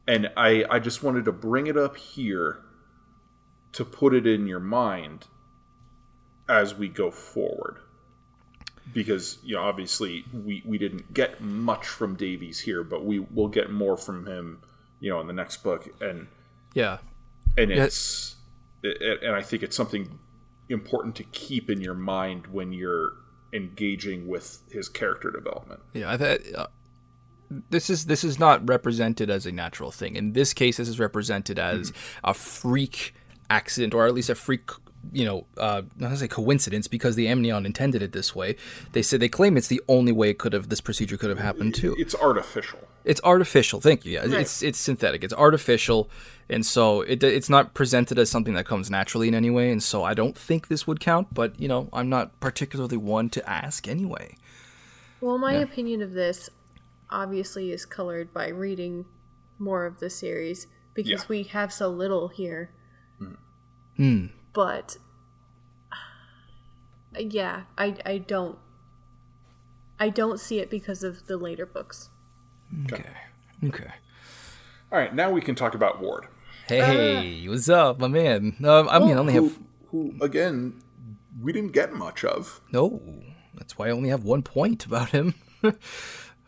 And I, I just wanted to bring it up here to put it in your mind as we go forward. Because, you know, obviously we, we didn't get much from Davies here, but we will get more from him, you know, in the next book. And Yeah. and it's it, and I think it's something important to keep in your mind when you're engaging with his character development. Yeah, I th- uh, this is this is not represented as a natural thing. In this case, this is represented as a freak accident, or at least a freak, you know, uh, not to say coincidence, because the Amnion intended it this way. They said they claim it's the only way it could have this procedure could have happened too. It's artificial. It's artificial. Thank you. Yeah, it's it's synthetic. It's artificial, and so it it's not presented as something that comes naturally in any way. And so I don't think this would count. But you know, I'm not particularly one to ask anyway. Well, my opinion of this obviously is colored by reading more of the series because Yeah. we have so little here. But yeah, I I don't I don't see it because of the later books. Okay. Okay. All right, now we can talk about Ward, Hey, what's up, my man? Um, I mean, I only who, have who again we didn't get much of. no. That's why I only have one point about him.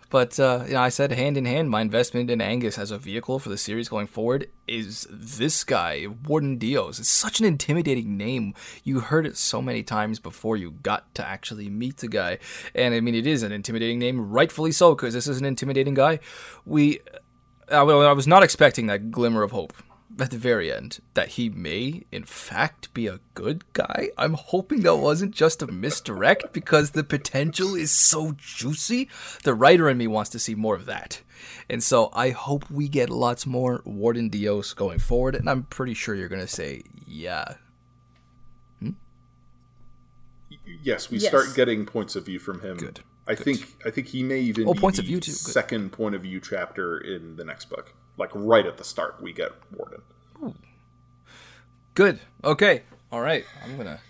but uh, you know, I said hand in hand, my investment in Angus as a vehicle for the series going forward is this guy, Warden Dios. It's such an intimidating name. You heard it so many times before you got to actually meet the guy, and I mean, it is an intimidating name, rightfully so, because this is an intimidating guy. We I, I was not expecting that glimmer of hope at the very end that he may, in fact, be a good guy. I'm hoping that wasn't just a misdirect because the potential is so juicy. The writer in me wants to see more of that. And so I hope we get lots more Warden Dios going forward. And I'm pretty sure you're going to say, yeah. Hmm? Yes, we Yes. start getting points of view from him. Good, I think I think he may even Oh, be points the of view too, good. second point of view chapter in the next book. Like right at the start, we get Warden. Good. Okay. All right. I'm going to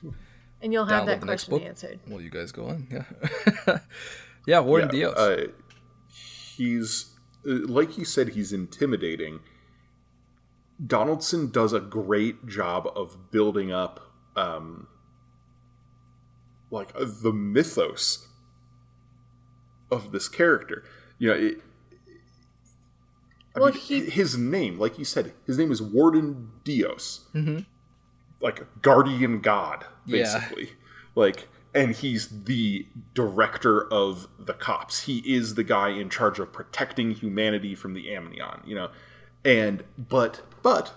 And you'll have that the next question book. answered. Well, you guys go on. Yeah. yeah, Warden Yeah, Dios. Uh, he's uh, like you said, he's intimidating. Donaldson does a great job of building up, um, like uh, the mythos of this character. You know, it, I Well, mean, he- his name, like you said, his name is Warden Dios, mm-hmm. like guardian god, Yeah. basically. Like, and he's the director of the cops. He is the guy in charge of protecting humanity from the Amnion, you know. And but but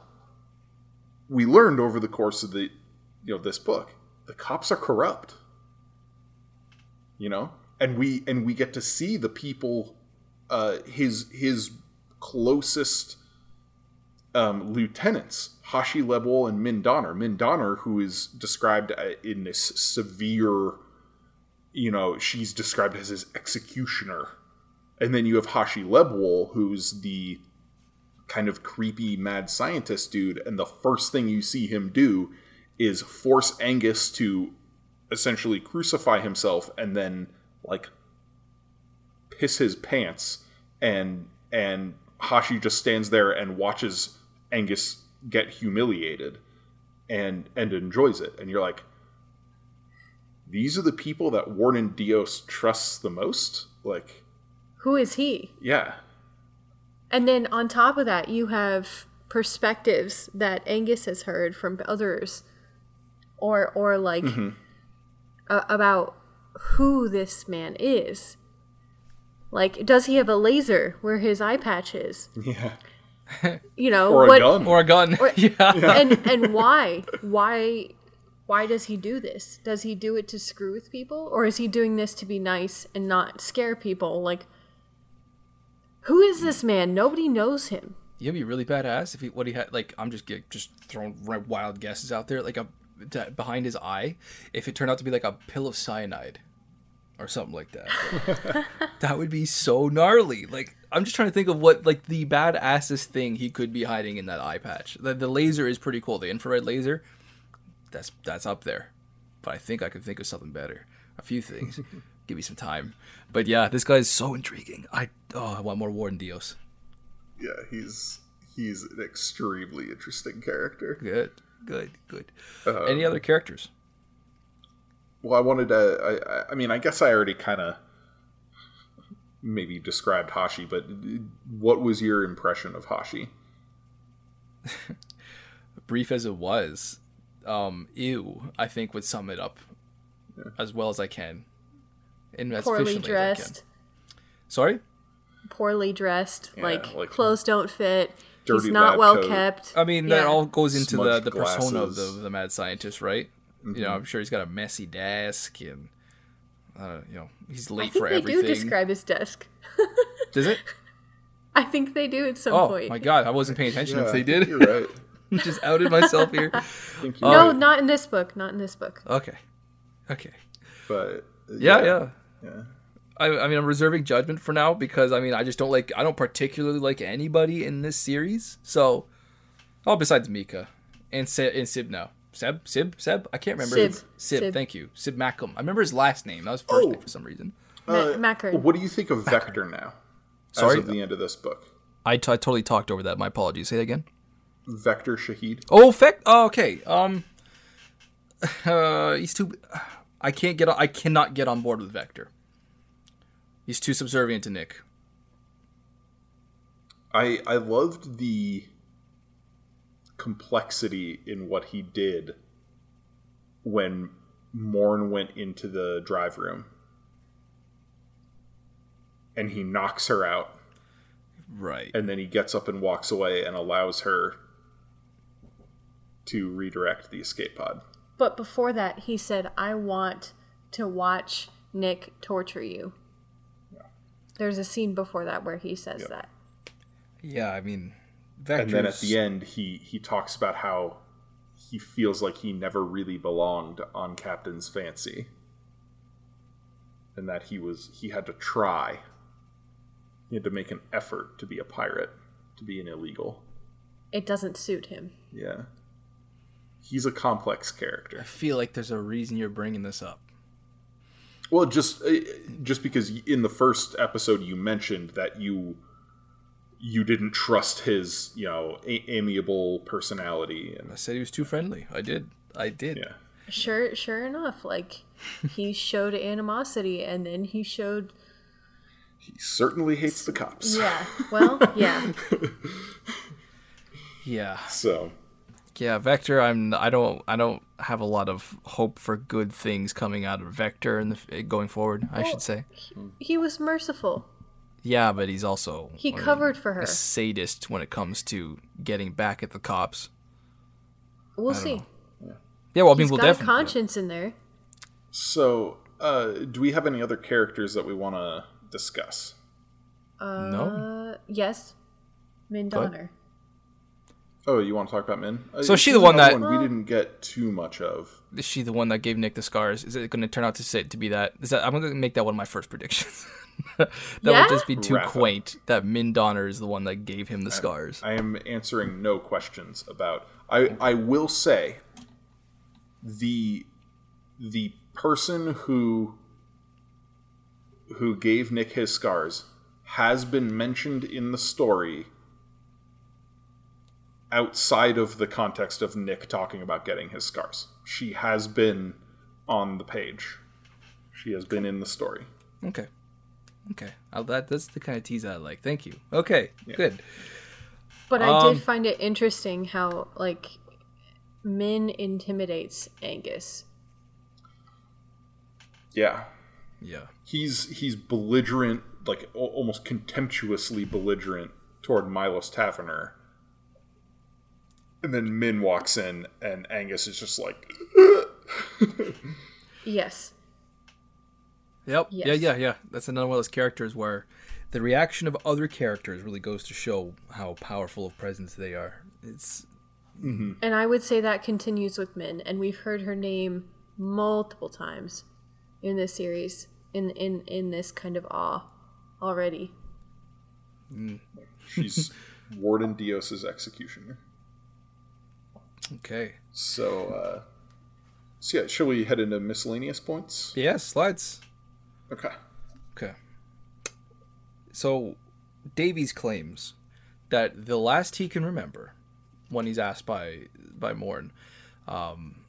we learned over the course of the you know this book, the cops are corrupt. You know? And we and we get to see the people uh his his closest um, lieutenants, Hashi Lebwohl and Min Donner. Min Donner, who is described uh, in this severe, you know, she's described as his executioner. And then you have Hashi Lebwohl, who's the kind of creepy mad scientist dude. And the first thing you see him do is force Angus to essentially crucify himself and then, like, piss his pants. And, and Hashi just stands there and watches Angus get humiliated and and enjoys it. And you're like, these are the people that Warden Dios trusts the most? Like Who is he? Yeah. And then on top of that, you have perspectives that Angus has heard from others, or or like Mm-hmm. uh, about who this man is. Like, does he have a laser where his eye patch is? Yeah. You know, Or a what, gun. Or a gun. yeah. and and why why why does he do this does he do it to screw with people or is he doing this to be nice and not scare people like who is this man nobody knows him You'd be really badass if he what he had like I'm just get, just throwing wild guesses out there like a t- behind his eye if it turned out to be like a pill of cyanide or something like that. that would be so gnarly. Like I'm just trying to think of what like the badassest thing he could be hiding in that eye patch. The, the laser is pretty cool. The infrared laser, that's that's up there. But I think I could think of something better. A few things. Give me some time. But yeah, this guy is so intriguing. I oh I want more Warden Dios. Yeah, he's he's an extremely interesting character. Good, good, good. Um, Any other characters? Well, I wanted to. I, I- I mean, I guess I already kind of maybe described Hashi, but what was your impression of Hashi? Brief as it was, um, ew, I think would sum it up as well as I can. And as poorly efficiently as I can. dressed Sorry? poorly dressed Yeah, like, like clothes don't fit he's not well coat. kept I mean, that all goes into the, Smudged the persona of the, the mad scientist, right? You know, I'm sure he's got a messy desk and, uh, you know, he's i late think for they everything. do describe his desk Does it? i think they do at some Oh, point Oh my God. I wasn't paying attention if they did. You're right. just outed myself here. I think you no not in this book not in this book Okay. Okay. but Yeah, yeah. yeah. I, I mean, I'm reserving judgment for now because I mean, I just don't like. I don't particularly like anybody in this series. So, oh, besides Mikka and Se- and Sib now. Seb, Sib, Seb. I can't remember. Sib. Sib. Sib. Sib. Thank you, Sib Mackham. I remember his last name. That was first Oh. name for some reason. Ma- Mackern. What do you think of Vector now? Sorry? As of the end of this book, I, t- I totally talked over that. My apologies. Say that again. Vector Shaheed. Oh, feck. Oh, okay. Um, uh, he's too. I can't get. On, I cannot get on board with Vector. He's too subservient to Nick. I I loved the complexity in what he did when Morn went into the drive room and he knocks her out Right. and then he gets up and walks away and allows her to redirect the escape pod. But before that, he said, I want to watch Nick torture you. There's a scene before that where he says that. Yeah, I mean, Vector's... And then at the end he he talks about how he feels like he never really belonged on Captain's Fancy. And that he was he had to try. He had to make an effort to be a pirate, to be an illegal. It doesn't suit him. Yeah. He's a complex character. I feel like there's a reason you're bringing this up. Well, just uh, just because in the first episode you mentioned that you you didn't trust his, you know, a- amiable personality and I said he was too friendly. I did. I did. yeah. Sure, sure enough, like he showed animosity, and then he showed. He certainly hates the cops. Yeah. Well, yeah. Yeah. So, Yeah, Vector. I'm. I don't. I don't. have a lot of hope for good things coming out of Vector and going forward. I should say. He was merciful. Yeah, but he's also He I mean, covered for her. a sadist when it comes to getting back at the cops. We'll see. Yeah, well, I mean, He's we'll got a definitely. conscience in there. So, uh, do we have any other characters that we want to discuss? Uh, No. Uh, yes. Min Go ahead. Donner. Oh, you want to talk about Min? Uh, So is she the one another that- we didn't get too much of? Is she the one that gave Nick the scars? Is it going to turn out to say to be that? Is that I'm going to make that one of my first predictions. that Yeah? would just be too up. quaint. That Min Donner is the one that gave him the scars. I am answering no questions about. I I will say the the person who who gave Nick his scars has been mentioned in the story outside of the context of Nick talking about getting his scars. She has been on the page. She has been in the story. Okay. Okay. Uh, that that's the kind of tease I like. Thank you. Okay. Good. But I Um, did find it interesting how, like, Min intimidates Angus. Yeah. Yeah. he's he's belligerent, like al- almost contemptuously belligerent toward Milos Taverner. And then Min walks in, and Angus is just like, Yes. Yep. Yeah. Yes. Yeah. Yeah. That's another one of those characters where the reaction of other characters really goes to show how powerful of presence they are. It's And I would say that continues with Min, and we've heard her name multiple times in this series, in in in this kind of awe already. she's Warden Dios's executioner. okay. So, uh, so yeah, shall we head into miscellaneous points? Yeah. Slides. Okay. Okay. So, Davies claims that the last he can remember, when he's asked by by Morn, um,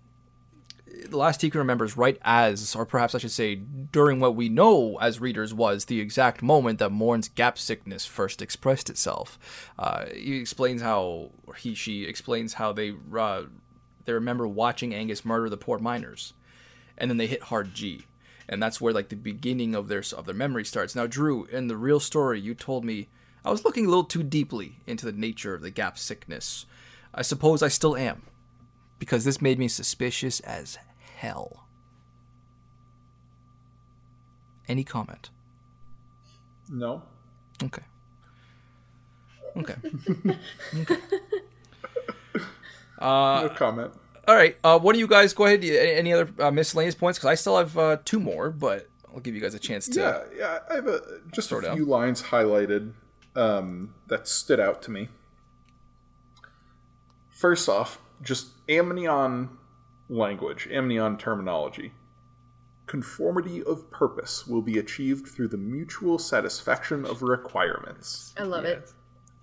the last he can remember is right as, or perhaps I should say, during what we know as readers was the exact moment that Morn's gap sickness first expressed itself. Uh, he explains how, he she explains how they uh, they remember watching Angus murder the poor miners and then they hit hard G, and that's where like the beginning of their of their memory starts. Now, Drew, in the real story, you told me I was looking a little too deeply into the nature of the gap sickness. I suppose I still am, because this made me suspicious as hell. Any comment? No. Okay. Okay. no comment. All right. Uh, what do you guys go ahead? Any any other uh, miscellaneous points? Because I still have uh, two more, but I'll give you guys a chance to. Yeah, yeah. I have a just a Throw down. few lines highlighted um, that stood out to me. First off, just amnion language, amnion terminology. Conformity of purpose will be achieved through the mutual satisfaction of requirements. I love it.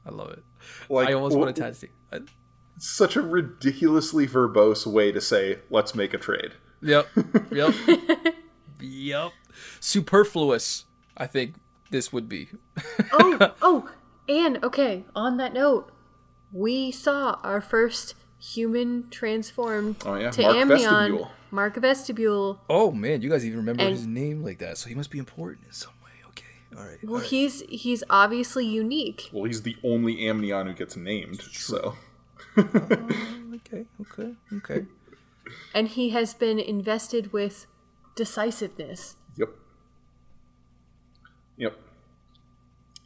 I love it. Like I almost wh- want to tattoo. I- such a ridiculously verbose way to say let's make a trade. Yep. Yep. yep. Superfluous. I think this would be. oh, oh, and okay, on that note, we saw our first human transformed Oh, yeah, to Marc Amnion, Vestabule. Marc Vestabule. Oh man, you guys even remember And- his name like that, so he must be important in some way. Okay. All right. Well, he's he's obviously unique. Well, he's the only amnion who gets named, so Oh, okay. Okay. Okay. and he has been invested with decisiveness yep, yep.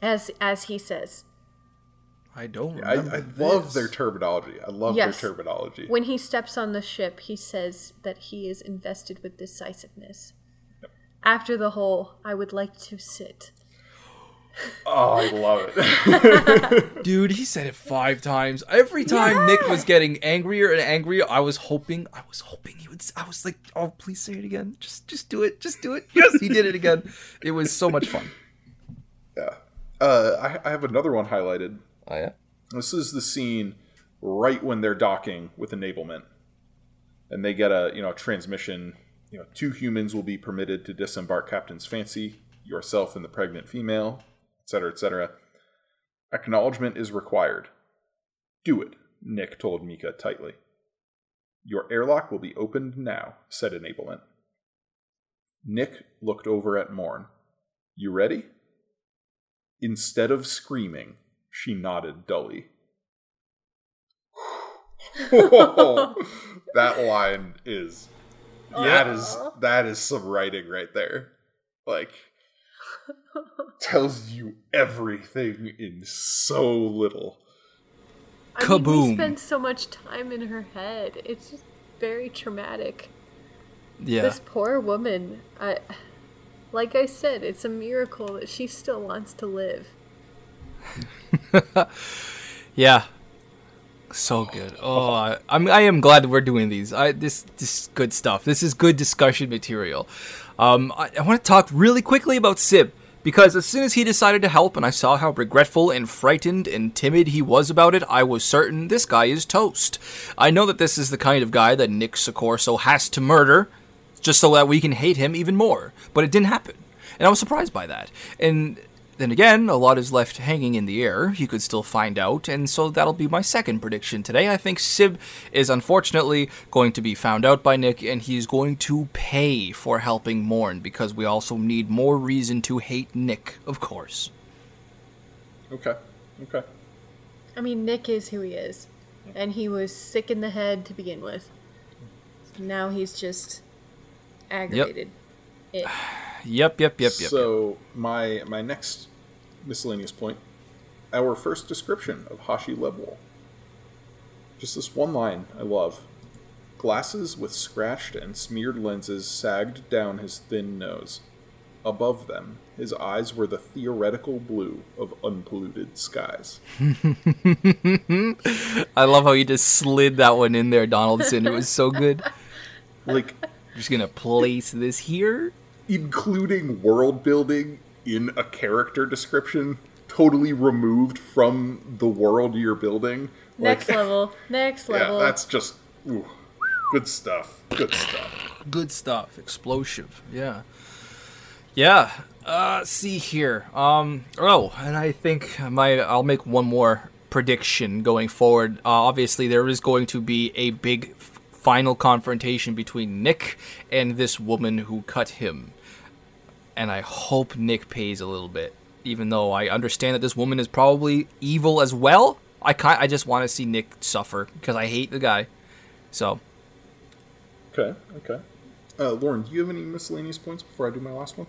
as as he says I don't. I, Remember I love their terminology. I love Yes. their terminology. when he steps on the ship he says that he is invested with decisiveness after the whole i would like to sit Oh, I love it. Dude, he said it five times. Every time Nick was getting angrier and angrier, I was hoping, I was hoping he would. I was like, oh, please say it again. Just, just do it. Just do it. Yes, he did it again. It was so much fun. yeah. Uh, I, I have another one highlighted. Oh yeah. This is the scene right when they're docking with enablement, and they get a you know transmission. You know, two humans will be permitted to disembark Captain's Fancy, yourself and the pregnant female, etc., etc. Acknowledgement is required. Do it, Nick told Mikka tightly. Your airlock will be opened now, said Enablement. Nick looked over at Morn. You ready? Instead of screaming, she nodded dully. that line is that is that is some writing right there. Like tells you everything in so little. I mean, we Kaboom. spend so much time in her head. It's just very traumatic. Yeah. This poor woman. I, like I said, it's a miracle that she still wants to live. Yeah. So good. Oh, I, I'm I am glad that we're doing these. I this this good stuff. This is good discussion material. Um, I, I want to talk really quickly about Sib because as soon as he decided to help, and I saw how regretful and frightened and timid he was about it, I was certain this guy is toast. I know that this is the kind of guy that Nick Succorso has to murder, just so that we can hate him even more. But it didn't happen, and I was surprised by that. And then again, a lot is left hanging in the air. He could still find out, and so that'll be my second prediction today. I think Sib is unfortunately going to be found out by Nick, and he's going to pay for helping Morn because we also need more reason to hate Nick, of course. Okay. Okay. I mean, Nick is who he is, and he was sick in the head to begin with. Now he's just aggravated. It. Yep, yep, yep, yep. yep. so my my next miscellaneous point, our first description of Hashi Lebwohl. Just this one line I love. Glasses with scratched and smeared lenses sagged down his thin nose. Above them, his eyes were the theoretical blue of unpolluted skies. I love how you just slid that one in there, Donaldson. It was so good. Like just gonna place this here. including world building in a character description totally removed from the world you're building. Next level. Next level. Yeah, level. that's just ooh, good stuff. Good stuff. good stuff explosive yeah yeah uh see here um oh and i think my i'll make one more prediction going forward uh, obviously there is going to be a big final confrontation between nick and this woman who cut him and i hope nick pays a little bit even though i understand that this woman is probably evil as well i can't i just want to see nick suffer because i hate the guy so Okay, okay. Uh, Lauren, do you have any miscellaneous points before I do my last one?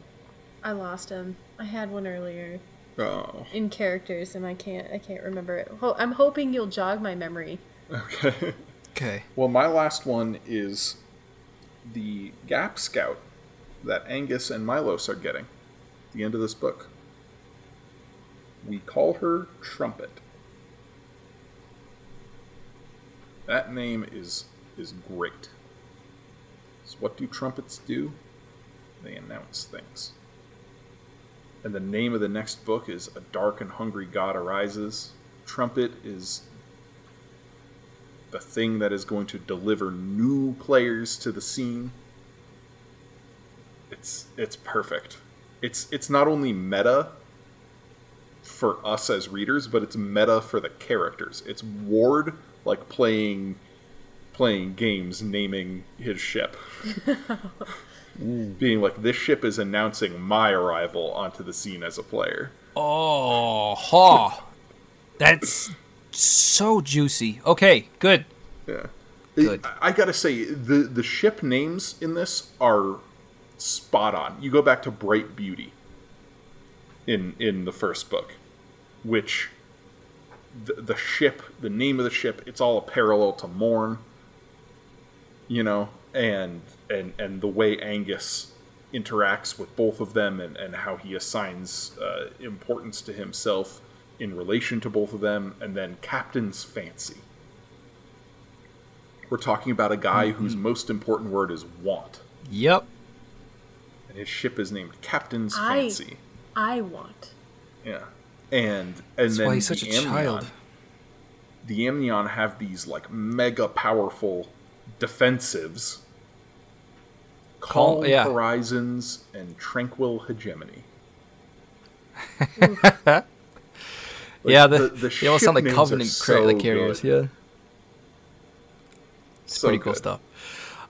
I lost him. I had one earlier Oh, in characters, and I can't. I can't remember it. Ho- I'm hoping you'll jog my memory. okay. okay well, my last one is the Gap Scout that Angus and Milos are getting. At the end of this book. We call her Trumpet. That name is is great. So what do trumpets do? They announce things. And the name of the next book is A Dark and Hungry God Arises. Trumpet is the thing that is going to deliver new players to the scene. It's it's perfect. It's it's not only meta for us as readers, but it's meta for the characters. It's Ward like playing playing games naming his ship. Being like this ship is announcing my arrival onto the scene as a player. Oh, ha. That's so juicy. Okay, good. Yeah. Good. I, I gotta say, the the ship names in this are spot on. You go back to Bright Beauty in in the first book, which the, the ship, the name of the ship, it's all a parallel to Morn. You know, and and and the way Angus interacts with both of them and, and how he assigns uh, importance to himself in relation to both of them, and then Captain's Fancy. We're talking about a guy whose most important word is want, Yep. And his ship is named Captain's I- Fancy. I want. Yeah, and and That's then why he's such the a child. Amnion- The Amnion have these like mega powerful defensives. Call- Calm yeah. horizons and tranquil hegemony. yeah, the, the- the they all sound ship like names Covenant are so like carriers. good. Yeah. It's So pretty cool good. stuff.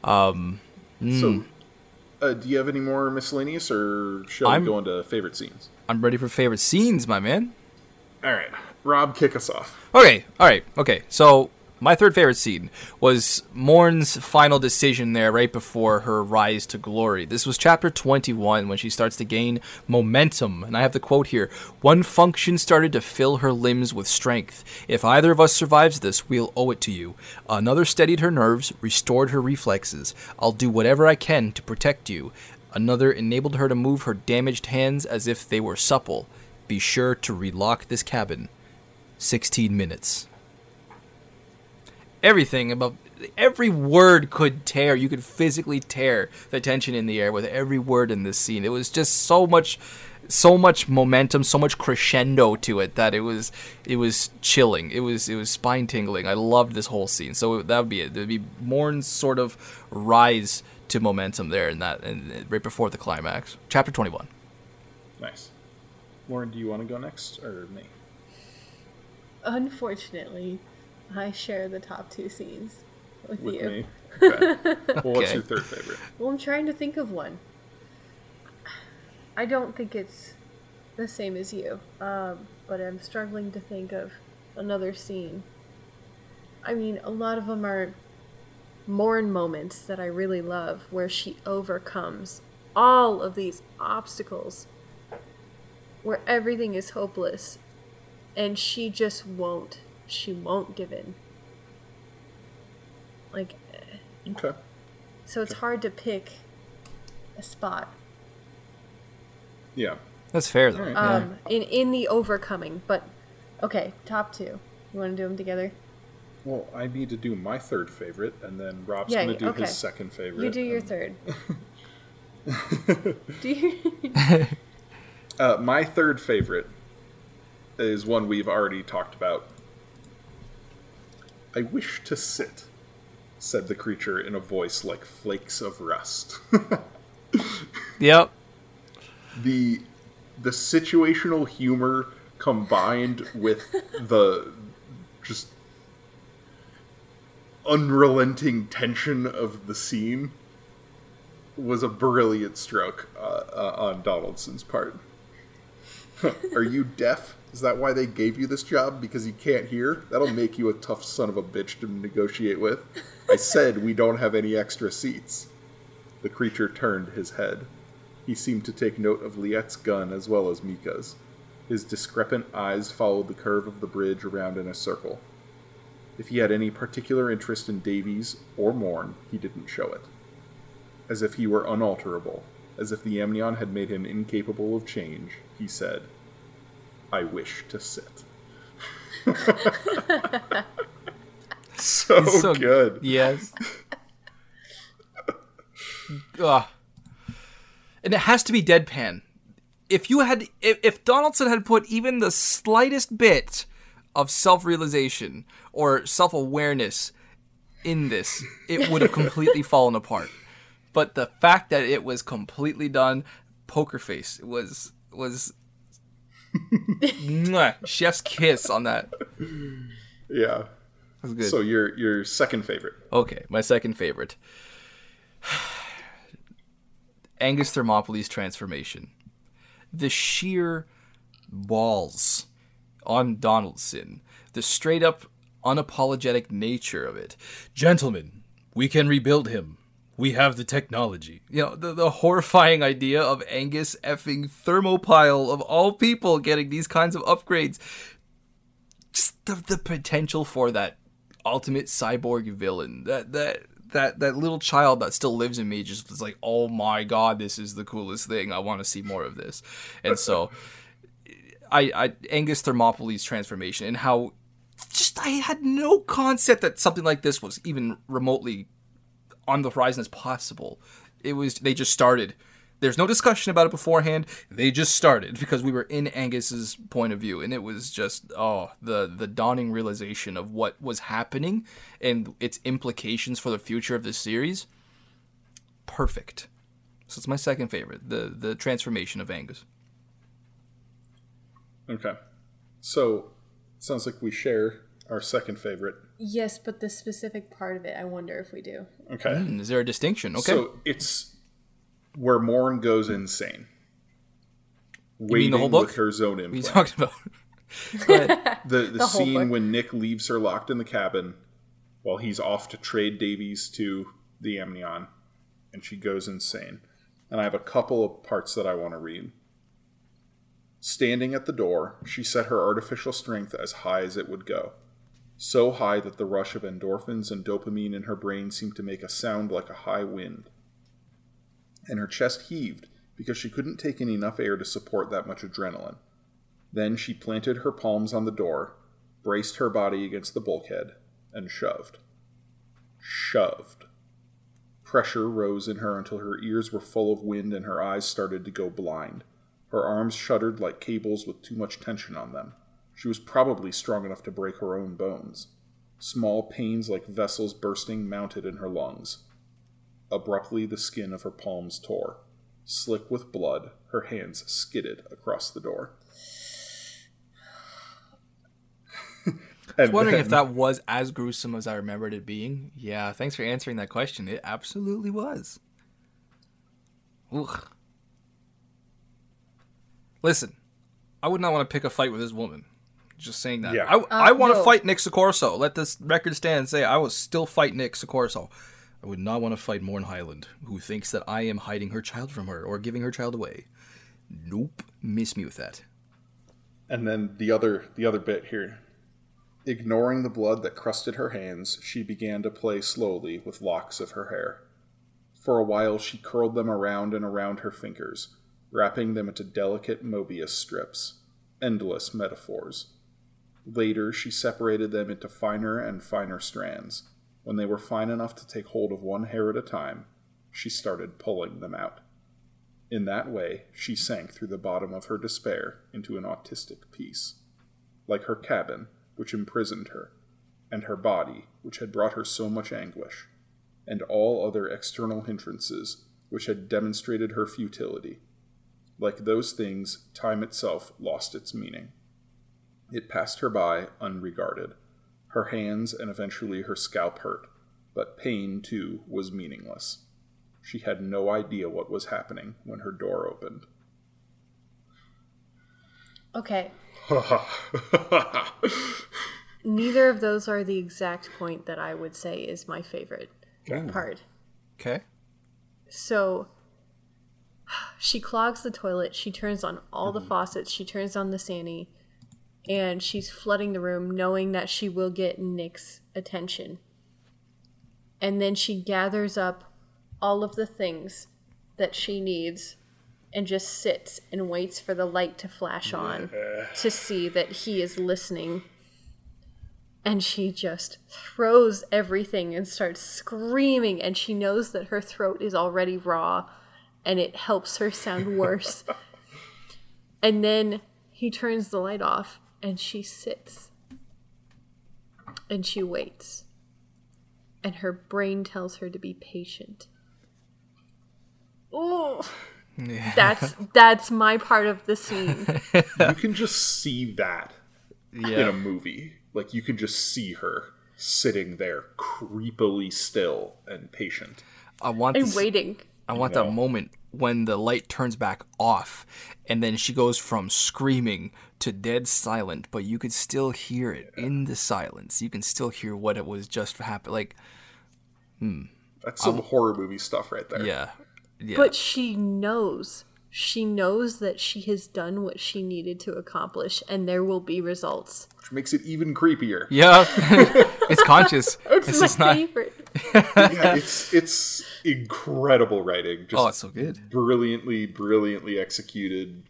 Um, So, uh, do you have any more miscellaneous, or shall I'm- we go into favorite scenes? I'm ready for favorite scenes, my man. All right, Rob, kick us off. Okay, all right, okay. So my third favorite scene was Morn's final decision there, right before her rise to glory. This was chapter 21 when she starts to gain momentum, and I have the quote here: "One function started to fill her limbs with strength. If either of us survives this, we'll owe it to you. Another steadied her nerves, restored her reflexes. I'll do whatever I can to protect you." Another enabled her to move her damaged hands as if they were supple. Be sure to relock this cabin. 16 minutes. Everything about every word could tear. You could physically tear the tension in the air with every word in this scene. It was just so much so much momentum, so much crescendo to it that it was it was chilling. It was it was spine tingling. I loved this whole scene. So that would be it. There'd be Morn's sort of rise to momentum there in that and right before the climax. Chapter 21. Nice. Lauren, do you want to go next, or me? Unfortunately, I share the top two scenes with, With you. me. Okay. Well, what's your third favorite? Well, I'm trying to think of one. I don't think it's the same as you, um, but I'm struggling to think of another scene. I mean, a lot of them are Morn moments that I really love, where she overcomes all of these obstacles, where everything is hopeless, and she just won't. She won't give in. Like, Okay. so it's hard to pick a spot. Yeah. That's fair though. Alright. Yeah. um, in in the overcoming. But okay, top two. You want to do them together? Well, I need to do my third favorite, and then Rob's Yeah, going to do okay. his second favorite. You do your and- third. do you? Uh, my third favorite is one we've already talked about. I wish to sit, said the creature in a voice like flakes of rust. Yep. the the situational humor combined with the just unrelenting tension of the scene was a brilliant stroke uh, uh, on Donaldson's part. Are you deaf? Is that why they gave you this job? Because you can't hear? That'll make you a tough son of a bitch to negotiate with. I said we don't have any extra seats. The creature turned his head. He seemed to take note of Liete's gun as well as Mikka's. His discrepant eyes followed the curve of the bridge around in a circle. If he had any particular interest in Davies or Morn, he didn't show it. As if he were unalterable, as if the Amnion had made him incapable of change, he said, I wish to sit. so, So good. Yes. Ugh. And it has to be deadpan. If you had, if, if Donaldson had put even the slightest bit of self-realization or self-awareness in this, it would have completely fallen apart. But the fact that it was completely done, poker face was was. Chef's kiss on that. Yeah. was good. So your your second favorite. Okay, my second favorite. Angus Thermopyle's transformation. The sheer balls on Donaldson. The straight up unapologetic nature of it. Gentlemen, we can rebuild him. We have the technology. You know, the, the horrifying idea of Angus effing Thermopyle, of all people, getting these kinds of upgrades. Just the, the potential for that ultimate cyborg villain. That that that that little child that still lives in me just was like, oh my god, this is the coolest thing. I want to see more of this. And so, I, I Angus Thermopyle's transformation and how just I had no concept that something like this was even remotely on the horizon as possible. It was they just started. There's no discussion about it beforehand. They just started because we were in Angus's point of view, and it was just oh the the dawning realization of what was happening and its implications for the future of this series. Perfect. So it's my second favorite, the the transformation of Angus. Okay. So sounds like we share our second favorite. Yes, but the specific part of it, I wonder if we do. Okay. Hmm, Is there a distinction? Okay. So it's where Morn goes insane. mean the whole book? with her zone what are you implant. talking about? Go ahead. the the, scene book. when Nick leaves her locked in the cabin while he's off to trade Davies to the Amnion, and she goes insane. And I have a couple of parts that I want to read. Standing at the door, she set her artificial strength as high as it would go. So high that the rush of endorphins and dopamine in her brain seemed to make a sound like a high wind. And her chest heaved because she couldn't take in enough air to support that much adrenaline. Then she planted her palms on the door, braced her body against the bulkhead, and shoved. Shoved. Pressure rose in her until her ears were full of wind and her eyes started to go blind. Her arms shuddered like cables with too much tension on them. She was probably strong enough to break her own bones. Small pains like vessels bursting mounted in her lungs. Abruptly, the skin of her palms tore. Slick with blood, her hands skidded across the door. I was wondering if that was as gruesome as I remembered it being. Yeah, thanks for answering that question. It absolutely was. Ugh. Listen, I would not want to pick a fight with this woman. Just saying that. Yeah. I, uh, I want to no. fight Nick Succorso. Let this record stand and say I will still fight Nick Succorso. I would not want to fight Morn Hyland, who thinks that I am hiding her child from her or giving her child away. Nope. Miss me with that. And then the other the other bit here. Ignoring the blood that crusted her hands, she began to play slowly with locks of her hair. For a while she curled them around and around her fingers, wrapping them into delicate Mobius strips, endless metaphors. Later she separated them into finer and finer strands. When they were fine enough to take hold of one hair at a time, she started pulling them out. In that way, she sank through the bottom of her despair into an autistic peace. Like her cabin, which imprisoned her, and her body, which had brought her so much anguish, and all other external hindrances which had demonstrated her futility. Like those things, time itself lost its meaning. It passed her by unregarded. Her hands and eventually her scalp hurt, but pain, too, was meaningless. She had no idea what was happening when her door opened. Okay. Neither of those are the exact point that I would say is my favorite oh. part. Okay. So she clogs the toilet, she turns on all the mm-hmm. faucets, she turns on the Sani, and she's flooding the room knowing that she will get Nick's attention. And then she gathers up all of the things that she needs and just sits and waits for the light to flash on to see that he is listening. And she just throws everything and starts screaming, and she knows that her throat is already raw and it helps her sound worse. and then he turns the light off and she sits and she waits. And her brain tells her to be patient. Oh, that's that's my part of the scene. you can just see that in a movie. Like you can just see her sitting there creepily still and patient. I want and this- waiting. I want know. that moment when the light turns back off and then she goes from screaming to dead silent, but you could still hear it in the silence. You can still hear what it was just happened. Like, hmm. That's some horror movie stuff right there. yeah. Yeah. But she knows. She knows that she has done what she needed to accomplish and there will be results. Which makes it even creepier. yeah. it's conscious. It's this my is not. favorite. yeah, it's it's incredible writing. Just Oh, it's so good. brilliantly, brilliantly executed.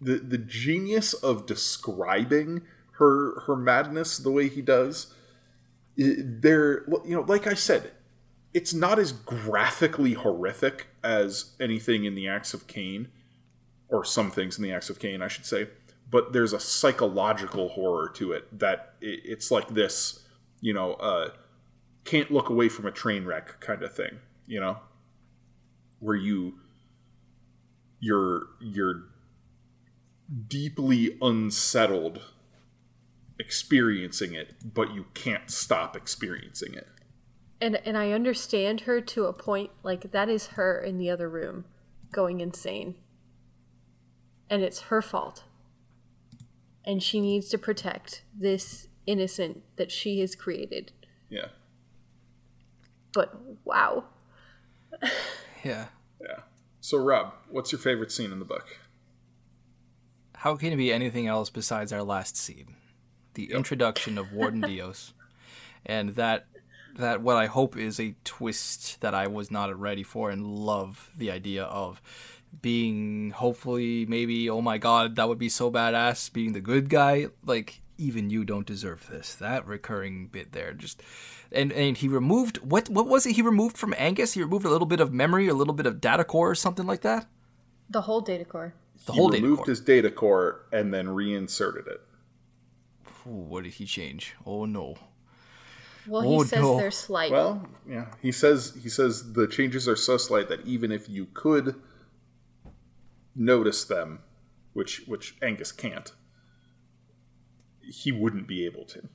The the genius of describing her her madness the way he does. There, you know, like I said, it's not as graphically horrific as anything in the Acts of Cain, or some things in the Acts of Cain, I should say. But there's a psychological horror to it that it's like this, you know, uh, can't look away from a train wreck kind of thing, you know, where you you're you're deeply unsettled experiencing it, but you can't stop experiencing it. And and I understand her to a point like that is her in the other room going insane. And it's her fault. And she needs to protect this innocent that she has created. Yeah. But wow. Yeah. Yeah. So Rob, what's your favorite scene in the book? How can it be anything else besides our last scene? The introduction of Warden Dios. And that that what I hope is a twist that I was not ready for and love the idea of being hopefully maybe oh my god that would be so badass being the good guy like even you don't deserve this that recurring bit there just and and he removed what what was it he removed from Angus he removed a little bit of memory a little bit of data core or something like that The whole data core. the he whole data removed core his data core and then reinserted it. Ooh, what did he change oh no Well, he Oh, says no. they're slight. Well, yeah. He says he says the changes are so slight that even if you could notice them, which which Angus can't, he wouldn't be able to.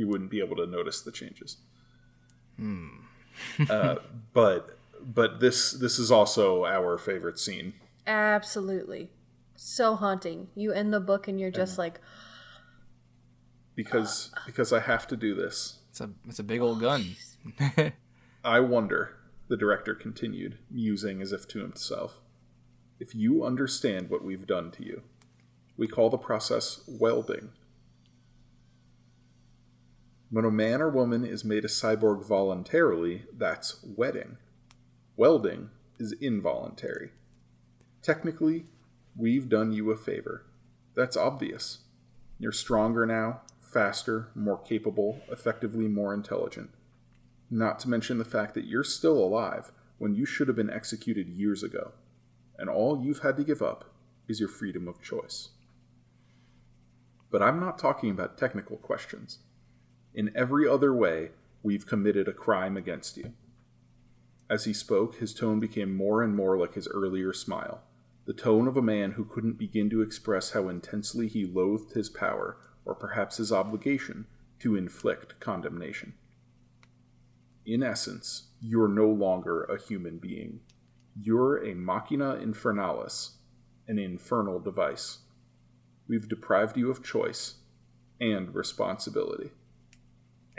He wouldn't be able to notice the changes. uh, but but this this is also our favorite scene. Absolutely. So haunting. You end the book and you're just like, because because I have to do this. it's a it's a big old gun I wonder, the director continued, musing as if to himself, if you understand what we've done to you. We call the process welding. When a man or woman is made a cyborg voluntarily, that's wedding. Welding is involuntary. Technically, we've done you a favor. That's obvious. You're stronger now, faster, more capable, effectively more intelligent. Not to mention the fact that you're still alive when you should have been executed years ago, and all you've had to give up is your freedom of choice. But I'm not talking about technical questions. In every other way, we've committed a crime against you. As he spoke, his tone became more and more like his earlier smile, the tone of a man who couldn't begin to express how intensely he loathed his power, or perhaps his obligation, to inflict condemnation. In essence, you're no longer a human being. You're a machina infernalis, an infernal device. We've deprived you of choice and responsibility.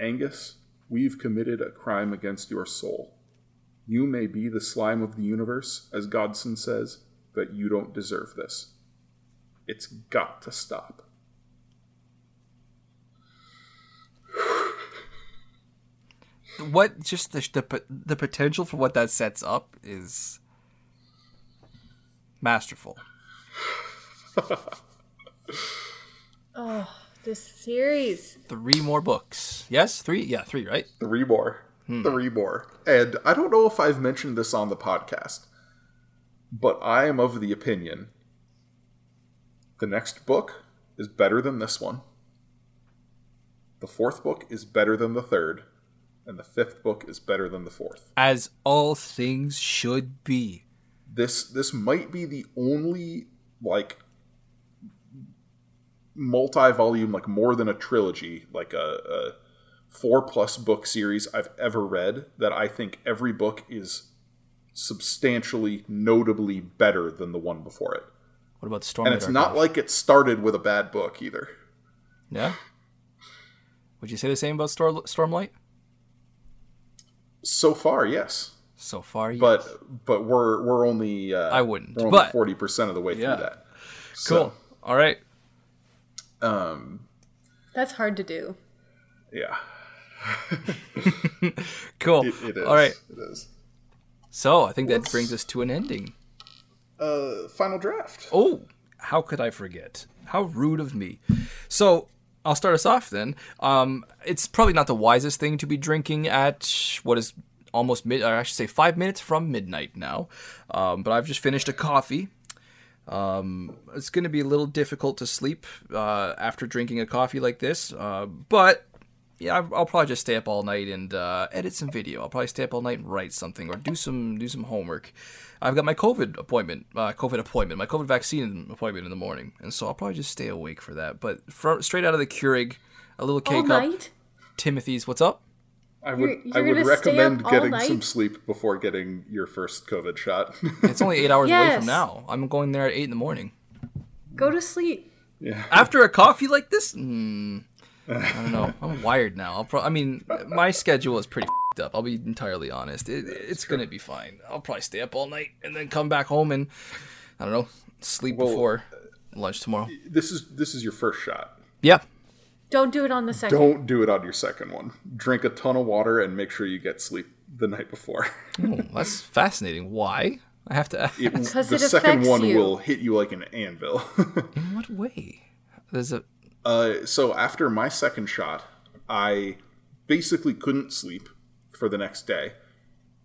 Angus, we've committed a crime against your soul. You may be the slime of the universe, as Godsen says, but you don't deserve this. It's got to stop. what just the, the the potential for what that sets up is masterful. oh, this series. Three more books. Yes, three. Yeah, three. Right. Three more. Hmm. Three more. And I don't know if I've mentioned this on the podcast, but I am of the opinion the next book is better than this one. The fourth book is better than the third. And the fifth book is better than the fourth. As all things should be. This this might be the only like multi-volume, like more than a trilogy, like a, a four plus book series I've ever read that I think every book is substantially, notably better than the one before it. What about Storm? And it's not like it started with a bad book either. Yeah. Would you say the same about Stor- Stormlight? So far, yes, So far, yes. but but we're we're only uh, I wouldn't, we're only forty percent of the way Yeah. through that. cool. All right. Um, That's hard to do. yeah, Cool. it, it is. All right. it is. So I think that brings us to an ending. Uh, final draft. Oh, how could I forget? How rude of me. So I'll start us off then. Um, it's probably not the wisest thing to be drinking at what is almost mid, or I should say five minutes from midnight now. Um, but I've just finished a coffee. Um, it's going to be a little difficult to sleep uh, after drinking a coffee like this, uh, but yeah, I'll probably just stay up all night and uh, edit some video. I'll probably stay up all night and write something or do some do some homework. I've got my COVID appointment, uh, COVID appointment, my COVID vaccine appointment in the morning, and so I'll probably just stay awake for that. But fro- straight out of the Keurig, a little K All cup. Timothy's. What's up? I would You're- I you're would recommend getting night? some sleep before getting your first COVID shot. It's only eight hours away from now. I'm going there at eight in the morning. Go to sleep. yeah. After a coffee like this, mm, I don't know. I'm wired now. I'll pro- I mean, my schedule is pretty fed up. I'll be entirely honest. It, it's gonna be fine. I'll probably stay up all night and then come back home and I don't know, sleep Well, before lunch tomorrow. This is this is your first shot. Yeah. Don't do it on the second. Don't do it on your second one. Drink a ton of water and make sure you get sleep the night before. Oh, that's fascinating. Why? I have to. It, Because the it second one you. will hit you like an anvil. In what way? There's a. Uh, so after my second shot, I basically couldn't sleep for the next day.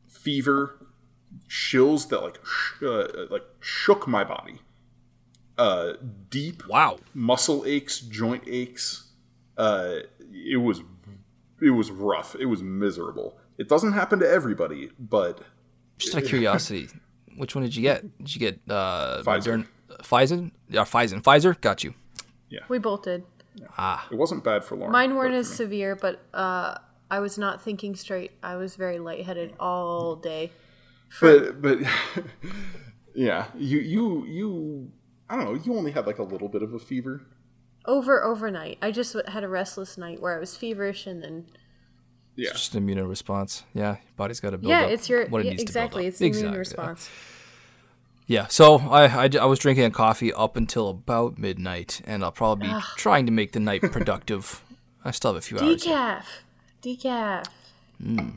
Fever, chills that like sh- uh, like shook my body. Uh, deep Wow. muscle aches, joint aches. Uh, it was it was rough. It was miserable. It doesn't happen to everybody, but Just out of curiosity, which one did you get? Did you get uh, Pfizer. Modern- Pfizer? Yeah, Pfizer. Pfizer. Got you. Yeah, we both did. it wasn't bad for Lauren. Mine weren't as severe, but uh, I was not thinking straight. I was very lightheaded all day. but but yeah, you you you I don't know. You only had like a little bit of a fever. Over overnight. I just had a restless night where I was feverish and then Yeah, Just an immune response. Yeah, your body's got to build yeah, up it's your what it yeah, needs exactly. to build the up. immune Exactly, yeah. response. Yeah, so I, I, I was drinking a coffee up until about midnight, and I'll probably be trying to make the night productive. I still have a few hours. Decaf, decaf. Hmm.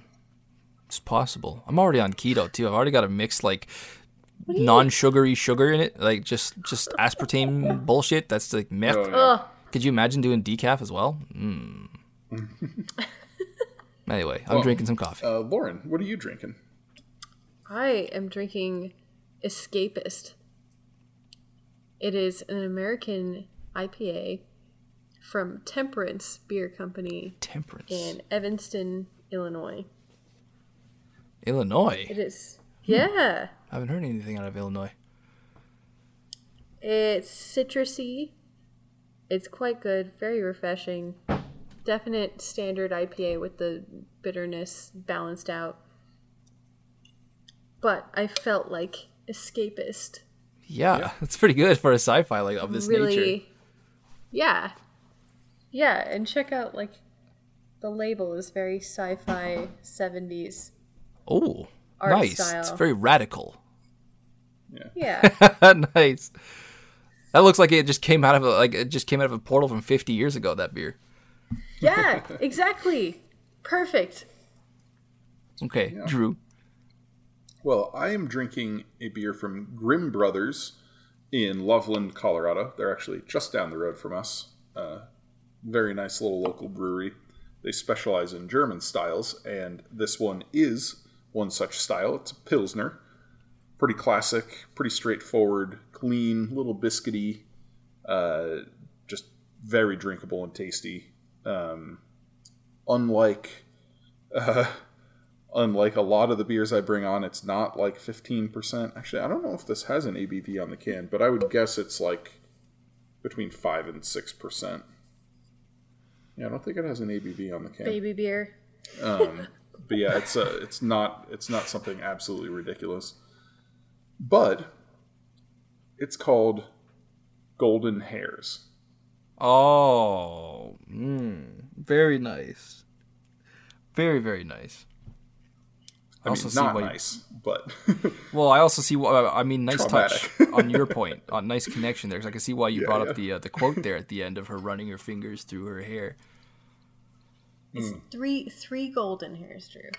It's possible. I'm already on keto too. I've already got a mix like non-sugary sugar in it, like just just aspartame bullshit. That's like meth. Oh, yeah. Could you imagine doing decaf as well? Mm. anyway, I'm drinking some coffee. Uh, Lauren, what are you drinking? I am drinking Escapist. It is an American IPA from Temperance Beer Company Temperance, in Evanston, Illinois. Illinois. It is, yeah. I haven't heard anything out of Illinois. It's citrusy. It's quite good, very refreshing. Definite standard IPA with the bitterness balanced out. But I felt like escapist. Yeah, that's pretty good for a sci-fi like of this really nature. Yeah. Yeah, and check out like the label is very sci-fi 70s. Oh, Art nice. It's very radical. Yeah. nice. That looks like it just came out of a, like it just came out of a portal from 50 years ago. That beer. yeah, exactly. Perfect. Okay, Drew. Well, I am drinking a beer from Grimm Brothers in Loveland, Colorado. They're actually just down the road from us. Uh, very nice little local brewery. They specialize in German styles, and this one is one such style. It's a Pilsner. Pretty classic, pretty straightforward, clean, little biscuity, uh, just very drinkable and tasty. Um, unlike uh, unlike a lot of the beers I bring on, it's not like 15%. Actually, I don't know if this has an ABV on the can, but I would guess it's like between 5 and 6%. Yeah, I don't think it has an ABV on the can. Baby beer. Um, but yeah, it's uh, it's not it's not something absolutely ridiculous. But it's called Golden Hairs. Oh, mm, very nice. Very very nice. I mean, also see not why- nice, but Well, I also see why. I mean, nice touch on your point. On nice connection there, because I can see why you Yeah, brought yeah. up the uh, the quote there at the end of her running her fingers through her hair. It's Hmm. three three golden hairs, Drew.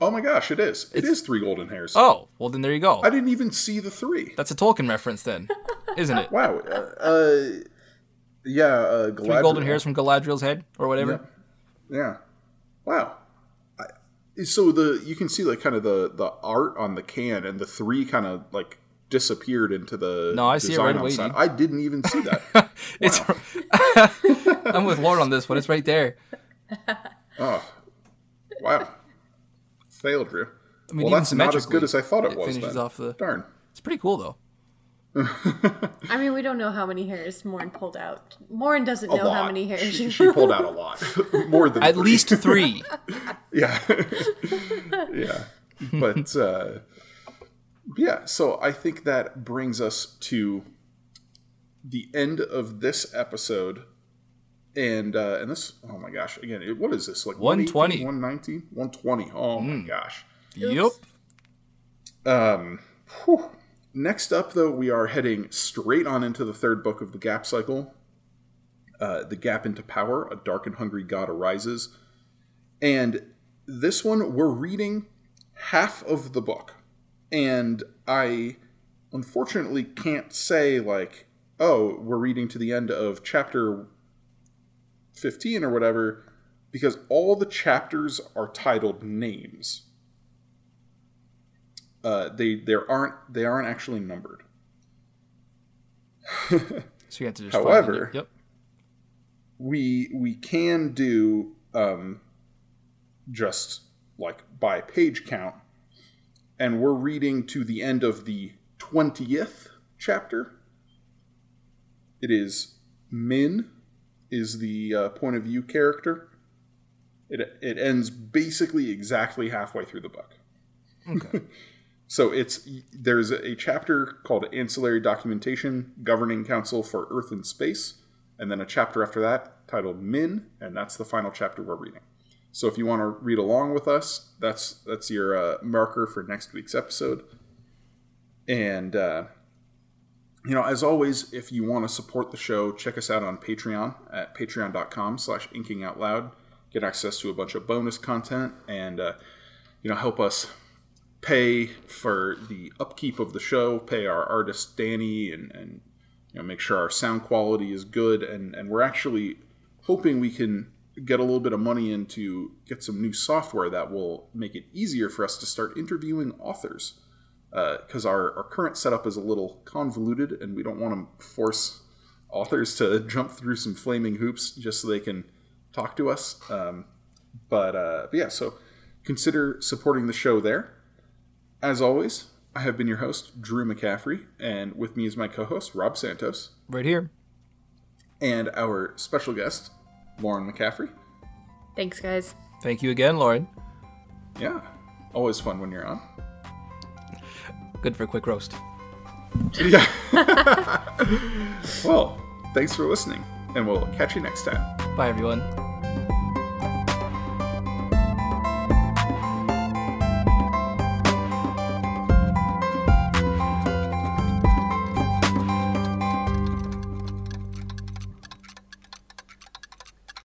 oh my gosh, it is. It is three Golden Hairs. Oh, well then there you go. I didn't even see the three. That's a Tolkien reference then, isn't it? Wow. Uh, uh, yeah. Uh, Three golden hairs from Galadriel's head or whatever. Yeah. Yeah. Wow. I, so the you can see like kind of the the art on the can and the three kind of like disappeared into the No, I see it design right away, side. I didn't even see that. It's. I'm with Lauren on this one. It's right there. Oh, wow. Failed, Drew. I mean, well, that's not as good as I thought it, it was. finishes then. off the- Darn. It's pretty cool though. I mean, we don't know how many hairs Morn pulled out. Morn doesn't A know how many hairs She, she, she pulled out a lot. More than At three. least three. Yeah. yeah. But uh, yeah, so I think that brings us to the end of this episode. And uh, and this oh my gosh, again, it, what is this? Like 120. 119? 120. Oh Hmm. my gosh. yep. Um whew. Next up though, we are heading straight on into the third book of the Gap cycle. Uh, the Gap into Power, a dark and hungry god arises. And this one, we're reading half of the book. And I unfortunately can't say, like, oh, we're reading to the end of chapter 15 or whatever, because all the chapters are titled names. Uh, they there aren't they aren't actually numbered. So you have to just. However- it. yep. we we can do um, just like by page count, and we're reading to the end of the twentieth chapter. It is Min is the uh, point of view character. It it ends basically exactly halfway through the book. Okay. So it's there's a chapter called Ancillary Documentation Governing Council for Earth and Space, and then a chapter after that titled Min, and that's the final chapter we're reading. So if you want to read along with us, that's that's your uh, marker for next week's episode. And uh, you know, as always, if you want to support the show, check us out on Patreon at patreon.com slash inking out loud. Get access to a bunch of bonus content and uh, you know help us pay for the upkeep of the show, pay our artist Danny, and, and you know make sure our sound quality is good. And, and we're actually hoping we can get a little bit of money in to get some new software that will make it easier for us to start interviewing authors. Because our, our current setup is a little convoluted, and we don't want to force authors to jump through some flaming hoops just so they can talk to us. Um, but, uh, but yeah, so consider supporting the show there. As always, I have been your host, Drew McCaffrey, and with me is my co host, Rob Santos, Right here. and our special guest, Lauren McCaffrey. Thanks, guys. Thank you again, Lauren. Yeah, always fun when you're on. Good for a quick roast. Yeah. well, thanks for listening, and we'll catch you next time. Bye, everyone.